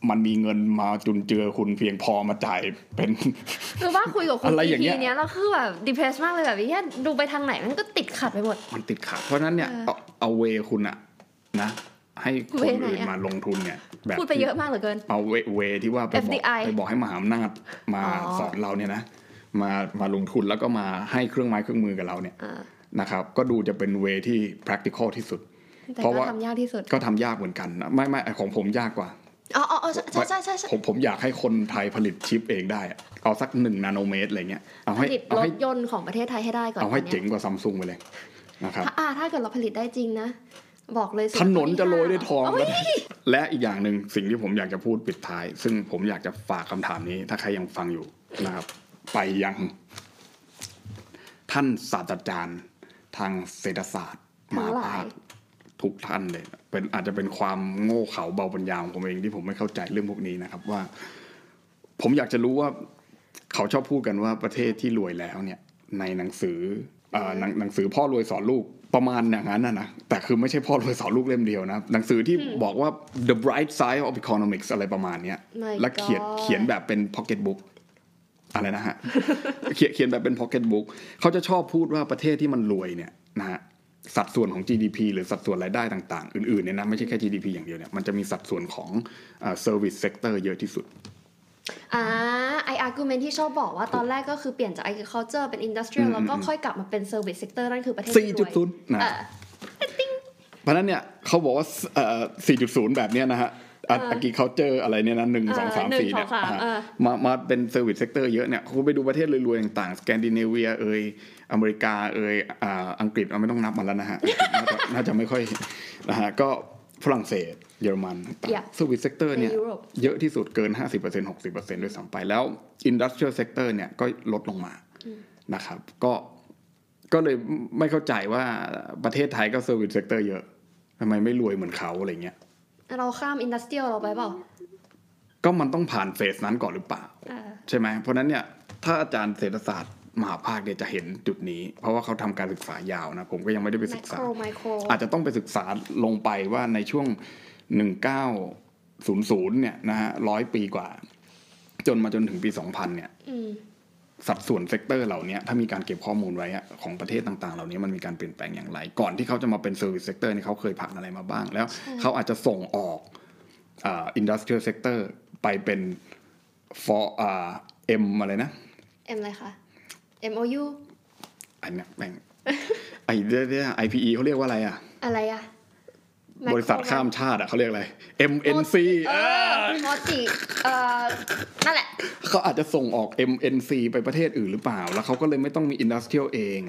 มันมีเงินมาจุนเจือคุณเพียงพอมาจ่ายเป็นคือว่าคุยกับคุณอะไรอย่าง EP เงี้ยเนี้ยเราคือแบบดีเพรสมากเลยแบบว่าดูไปทางไหนมันก็ติดขัดไปหมด มันติดขัดเพราะฉะนั้นเนี่ยเออเอาเอาเวคุณอะนะ ให้คนเวไหนอื่นอะมาลงทุนเนี่ยแบบพูดไปเยอะมากเหลือเกินเอาเวเวที่ว่าไปบอก FDI ไปบอกให้มหาอำนาจมาอ๋อสอนเราเนี่ยนะมามาลงทุนแล้วก็มาให้เครื่องไม้เครื่องมือกับเราเนี่ยอ่านะครับ ก็ดูจะเป็นเวที่ practical ที่สุดแต่เพราะก็ว่าทำยากที่สุดก็ทำยากเหมือนกันนะไม่ไม่ไอ้ของผมยากกว่าอ๋ออ๋ออ๋อใช่ใช่ใช่ใช่ผมผมอยากให้คนไทยผลิตชิปเองได้อะเอาสักหนึ่งนาโนเมตรอะไรเงี้ยเอาผให้ลิตเอารให้ถยนต์ของประเทศไทยให้ได้ก่อนเอาให้ตนนี้ยเจ๋งกว่าซัมซุงไปเลยนะครับถ้าอ่าถ้าเกิดเราผลิตได้จริงนะ บอกเลยสิถนนจะโรยด้วยทองเอ้ยและอีกอย่างหนึ่งสิ่งที่ผมอยากจะพูดปิดท้าย ซึ่งผมอยากจะฝากคำถามนี้ ถ้าใครยังฟังอยู่นะครับ ไปยัง ท่านศาสตราจารย์ ทางเศรษฐศาสตร์มทั้งหาหลาภายคทุกท่านเลยเป็นอาจจะเป็นความโง่เขลาเบาปัญญาของผมเองที่ผมไม่เข้าใจเรื่องพวกนี้นะครับ ว่า ผมอยากจะรู้ว่า เขาชอบพูดกันว่าประเทศที่รวยแล้วเนี่ย ในหนังสือเอ่อหนังหนังสือพ่อรวยสอนลูก ประมาณอย่างนั้นนะนะแต่คือไม่ใช่พ่อรวยสอนลูกเล่มเดียวนะ หนังสือที่บอกว่า the bright side of economics อะไรประมาณเนี้ย My และเขียน God เขียนแบบเป็น pocket book อะไรนะฮะเขียนเขียนแบบเป็น pocket book เขาจะชอบพูดว่าประเทศที่มันรวยเนี่ยนะฮะสัดส่วนของ GDP หรือสัดส่วนรายได้ต่าง ๆ อื่นๆเนี่ยนะไม่ใช่แค่ GDP อย่างเดียวเนี่ยมันจะมีสัดส่วนของเอ่อ service sector เยอะที่สุด อ่าไอ้ argument ที่ชอบบอกว่าตอนแรกก็คือเปลี่ยนจาก agriculture เป็น industrial แล้วก็ค่อยกลับมาเป็น service sector นั่นคือประเทศที่รวย4.0นะเออเพราะฉะนั้นเนี่ยเขาบอกว่าเอ่อ4.0แบบเนี้ยนะฮะอากิเคาเจอร์อะไรเนี่ยนะหนึ่งเออสองสามสี่เนี่ยหนึ่งสองสามอ่าเออมามาเป็น service sector เยอะเนี่ยคุณไปดูประเทศรวยๆต่างๆสแกนดิเนเวียเอยอเมริกาเอยอ่าอังกฤษเราไม่ต้องนับมันแล้วนะฮะ น่าจะน่าจะไม่ค่อยนะฮะก็ ฝรั่งเศสเยอรมันต่าง Yeah เซอร์วิสเซกเตอร์เนี่ยในยุโรปเยอะที่สุดเกิน 50% 60%ด้วยซ้ำไปแล้ว industrial sector เนี่ยก็ลดลงมานะครับ ก็ก็เลยไม่เข้าใจว่าประเทศไทยก็ service sector เยอะทำไมไม่รวยเหมือนเขาอะไรเงี้ยเราข้าม industrial เราไปเปล่า ก็มันต้องผ่าน phase นั้นก่อนหรือเปล่าเออใช่ไหมเพราะฉะนั้นเนี่ย ถ้าอาจารย์เศรษฐศาสตร์ มหภาคเนี่ยจะเห็นจุดนี้ เพราะว่าเขาทำการศึกษายาวนะ ผมก็ยังไม่ได้ไปศึกษา macro micro อาจจะต้องไปศึกษาลงไปว่าในช่วง 1900 เนี่ยนะฮะร้อยปีกว่า จนมาจนถึงปี 2000 เนี่ยอืมสัดส่วน sector เหล่านี้ถ้ามีการเก็บข้อมูลไว้อะของประเทศต่าง ๆ เหล่านี้มันมีการเปลี่ยนแปลงอย่างไร ก่อนที่เขาจะมาเป็น service sector นี่เขาเคยผ่านอะไรมาบ้าง แล้วเขาอาจจะส่งออก industrial sectorไปเป็น for อ่า M อะไรนะ M อะไรคะ MOU อันเนี้ยแม่งไอ้เรื่อง IPE เขาเรียกว่าอะไรอะ อะไรอะ Macro บริษัทข้ามชาติอะเขาเรียกอะไร MNC เออ multi เอ่อนั่นแหละ เขาอาจจะส่งออก MNC ไปประเทศอื่นหรือเปล่า แล้วเขาก็เลยไม่ต้องมี industrial เอง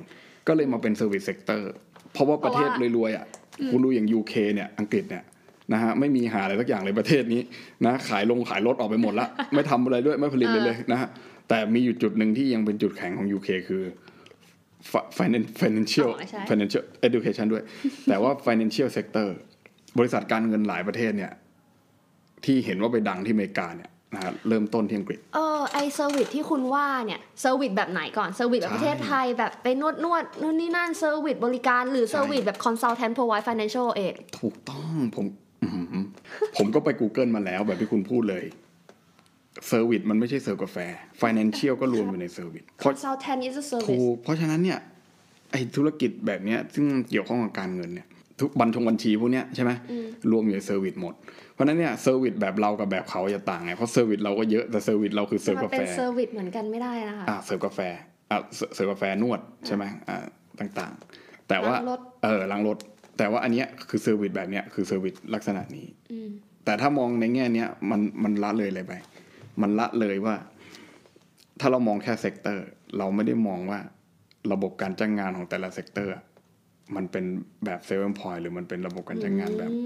ก็เลยมาเป็น service sector เพราะว่าประเทศเพราะว่ารวยๆอะคุณดูอย่าง UK เนี่ยอังกฤษเนี่ยนะฮะไม่มีห่าอะไรสักอย่างเลยประเทศนี้นะขายลงขายรถออกไปหมดละ ไม่ทำอะไรด้วยไม่ผลิตเลยเลยนะฮะ แต่มีอยู่จุดหนึ่งที่ยังเป็นจุดแข็งของ UK คือ fi- finan- financial อ๋อใช่ financial education ด้วย แต่ว่า financial sector บริษัทการเงินหลายประเทศเนี่ย ที่เห็นว่าไปดังที่อเมริกาเนี่ยนะฮะเริ่มต้นที่อังกฤษเออไอ้ service ที่คุณว่าเนี่ย service แบบไหนก่อน service แบบใช่ประเทศไทยแบบไปนวดนวดนู่นนี่นั่น service บริการ หรือเซอร์วิสแบบ consultant provide financial aid ถูกต้องผมอื้อหือผมก็ไป Google มาแล้วแบบที่คุณพูดเลย service มันไม่ใช่เสิร์ฟกาแฟ Financial ก็รวมอยู่ใน service เพราะ consultant is a ถู service กเพราะฉะนั้นเนี่ยไอ้ธุรกิจแบบเนี้ยซึ่งเกี่ยวข้องกับการเงินเนี่ยทุกบัญชงบัญชีพวกเนี้ยใช่ไหมรวมอยู่ใน service หมด เพราะฉะนั้นเนี่ย service แบบเรากับแบบเขาจะต่างไงเพราะ service เราก็เยอะแต่ service เราคือเสิร์ฟมันกาเป็แฟนเซอร์วิสเหมือนกันไม่ได้นะคะอ่าเสิร์ฟกาแฟอ่าเสิร์ฟเสิร์ฟกาแฟนวดใช่ไหมอ่าต่างๆ แต่ว่าล้างรถเออล้างรถ แต่ว่าอันเนี้ยคือ service แบบเนี้ยคือ service ลักษณะนี้อืมแต่ถ้ามองในแง่เนี้ยมันมันละเลยอะไรไป มันละเลยว่า ถ้าเรามองแค่ sector เราไม่ได้มองว่าระบบการจ้างงานของแต่ละ sector มันเป็นแบบเซเว่นพอยหรือมันเป็นระบบการจ้างงานแบบอื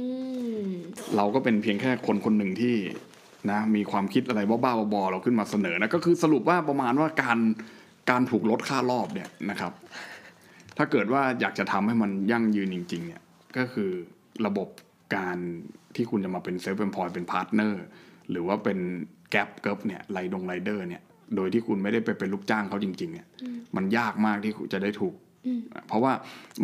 มเราก็เป็นเพียงแค่คนคนหนึ่งที่นะมีความคิดอะไรบ้าๆบอๆเราขึ้นมาเสนอนะก็คือสรุปว่าประมาณว่าการการถูกลดค่ารอบเนี่ยนะครับ ถ้าเกิดว่าอยากจะทำให้มันยั่งยืนจริง ๆ เนี่ยก็คือระบบการที่คุณจะมาเป็นเซฟเ m นพอยเป็น partner หรือว่าเป็น แก p เกิบเนี่ยไรดงไรเดอร์เนี่ย โดยที่คุณไม่ได้ไปเป็นลูกจ้างเขาจริง ๆ เนี่ย มันยากมากที่คุณจะได้ถูกอืมเพราะว่า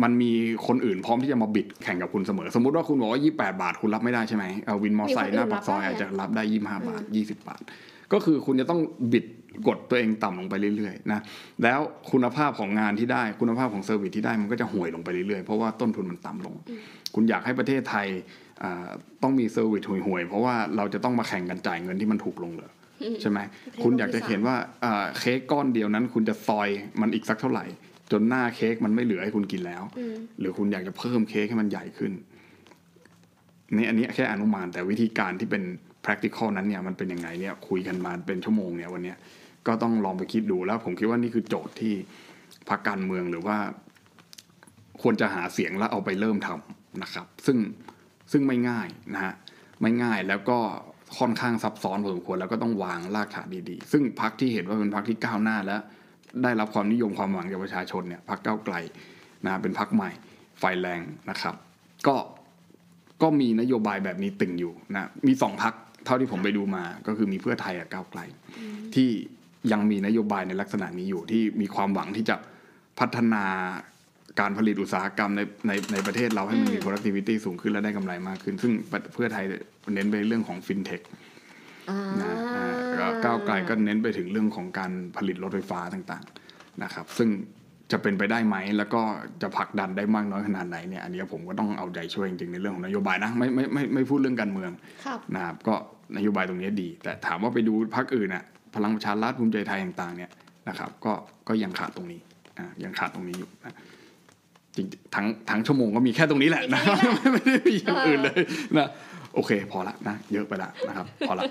มันมีคนอื่นพร้อมที่จะมาบิดแข่งกับคุณเสมอ สมมุติว่าคุณบอกว่า 28 บาทคุณรับไม่ได้ใช่ไหมเอาวินมอไซค์หน้าปากซอยอาจจะรับได้ 25 บาท 20 บาท ก็คือคุณจะต้องบิดกดตัวเองต่ำลงไปเรื่อยๆนะแล้วคุณภาพของงานที่ได้คุณภาพของ service ที่ได้มันก็จะห่วยลงไปเรื่อยๆ เพราะว่าต้นทุนมันต่ำลง คุณอยากให้ประเทศไทยอ่า ต้องมี service ห่วยๆ เพราะว่าเราจะต้องมาแข่งกันจ่ายเงินที่มันถูกลงเหรอใช่ไหมคุณอยากจะเห็นว่าอ่าเค้กก้อนเดียวนั้น คุณจะซอยมันอีกสักเท่าไหร่ จนหน้าเค้กมันไม่เหลือให้คุณกินแล้วอืมหรือคุณอยากจะเพิ่มเค้กให้มันใหญ่ขึ้นนี่อันนี้แค่อนุมานแต่วิธีการที่เป็น practical นั้นเนี่ยมันเป็นยังไงเนี่ยคุยกันมาเป็นชั่วโมงเนี่ยวันเนี้ยก็ต้องลองไปคิดดูแล้วผมคิดว่านี่คือโจทย์ที่พรรคการเมืองหรือว่า ควรจะหาเสียงแล้วเอาไปเริ่มทำนะครับ ซึ่ง ซึ่งไม่ง่ายนะฮะไม่ง่ายแล้วก็ค่อนข้างซับซ้อนพอสมควรแล้วก็ต้องวางรากฐานดีๆ ซึ่งพรรคที่เห็นว่าเป็นพรรคที่ก้าวหน้าและได้รับความนิยมความหวังจากประชาชนเนี่ยพรรคก้าวไกลนะเป็นพรรคใหม่ไฟแรงนะครับ ก็ก็มีนโยบายแบบนี้ตึงอยู่นะมีสองพักเท่าที่ผมไปดูมา ก็คือมีเพื่อไทยกับก้าวไกล ที่ยังมีนโยบายในลักษณะนี้อยู่ที่มีความหวังที่จะพัฒนา การผลิตอุตสาหกรรมในในในประเทศเราให้มันมี productivity สูงขึ้นและได้กำไรมากขึ้น ซึ่งเพื่อไทยเน้นไปเรื่องของ fintech อ่านะอ่าแล้วก้าวไกลก็เน้นไปถึงเรื่องของการผลิตรถไฟฟ้าต่างๆนะครับ ซึ่งจะเป็นไปได้ไหม แล้วก็จะผลักดันได้มากน้อยขนาดไหนเนี่ยอันนี้ผมก็ต้องเอาใจช่วยจริงๆในเรื่องของนโยบายนะไม่ไม่ไม่ไม่พูดเรื่องการเมืองครับนะครับก็นโยบายตรงนี้ดี แต่ถามว่าไปดูพรรคอื่นน่ะพลังประชารัฐภูมิใจไทยต่างๆเนี่ยนะครับก็ก็ยังขาดตรงนี้อะยังขาดตรงนี้อยู่นะ จริงๆทั้งทั้งชั่วโมงก็มีแค่ตรงนี้แหละนะมีแค่นี้แหละไม่ได้มีอย่างอื่นเลยนะโอเค พอละนะเยอะไปละนะครับ พอละ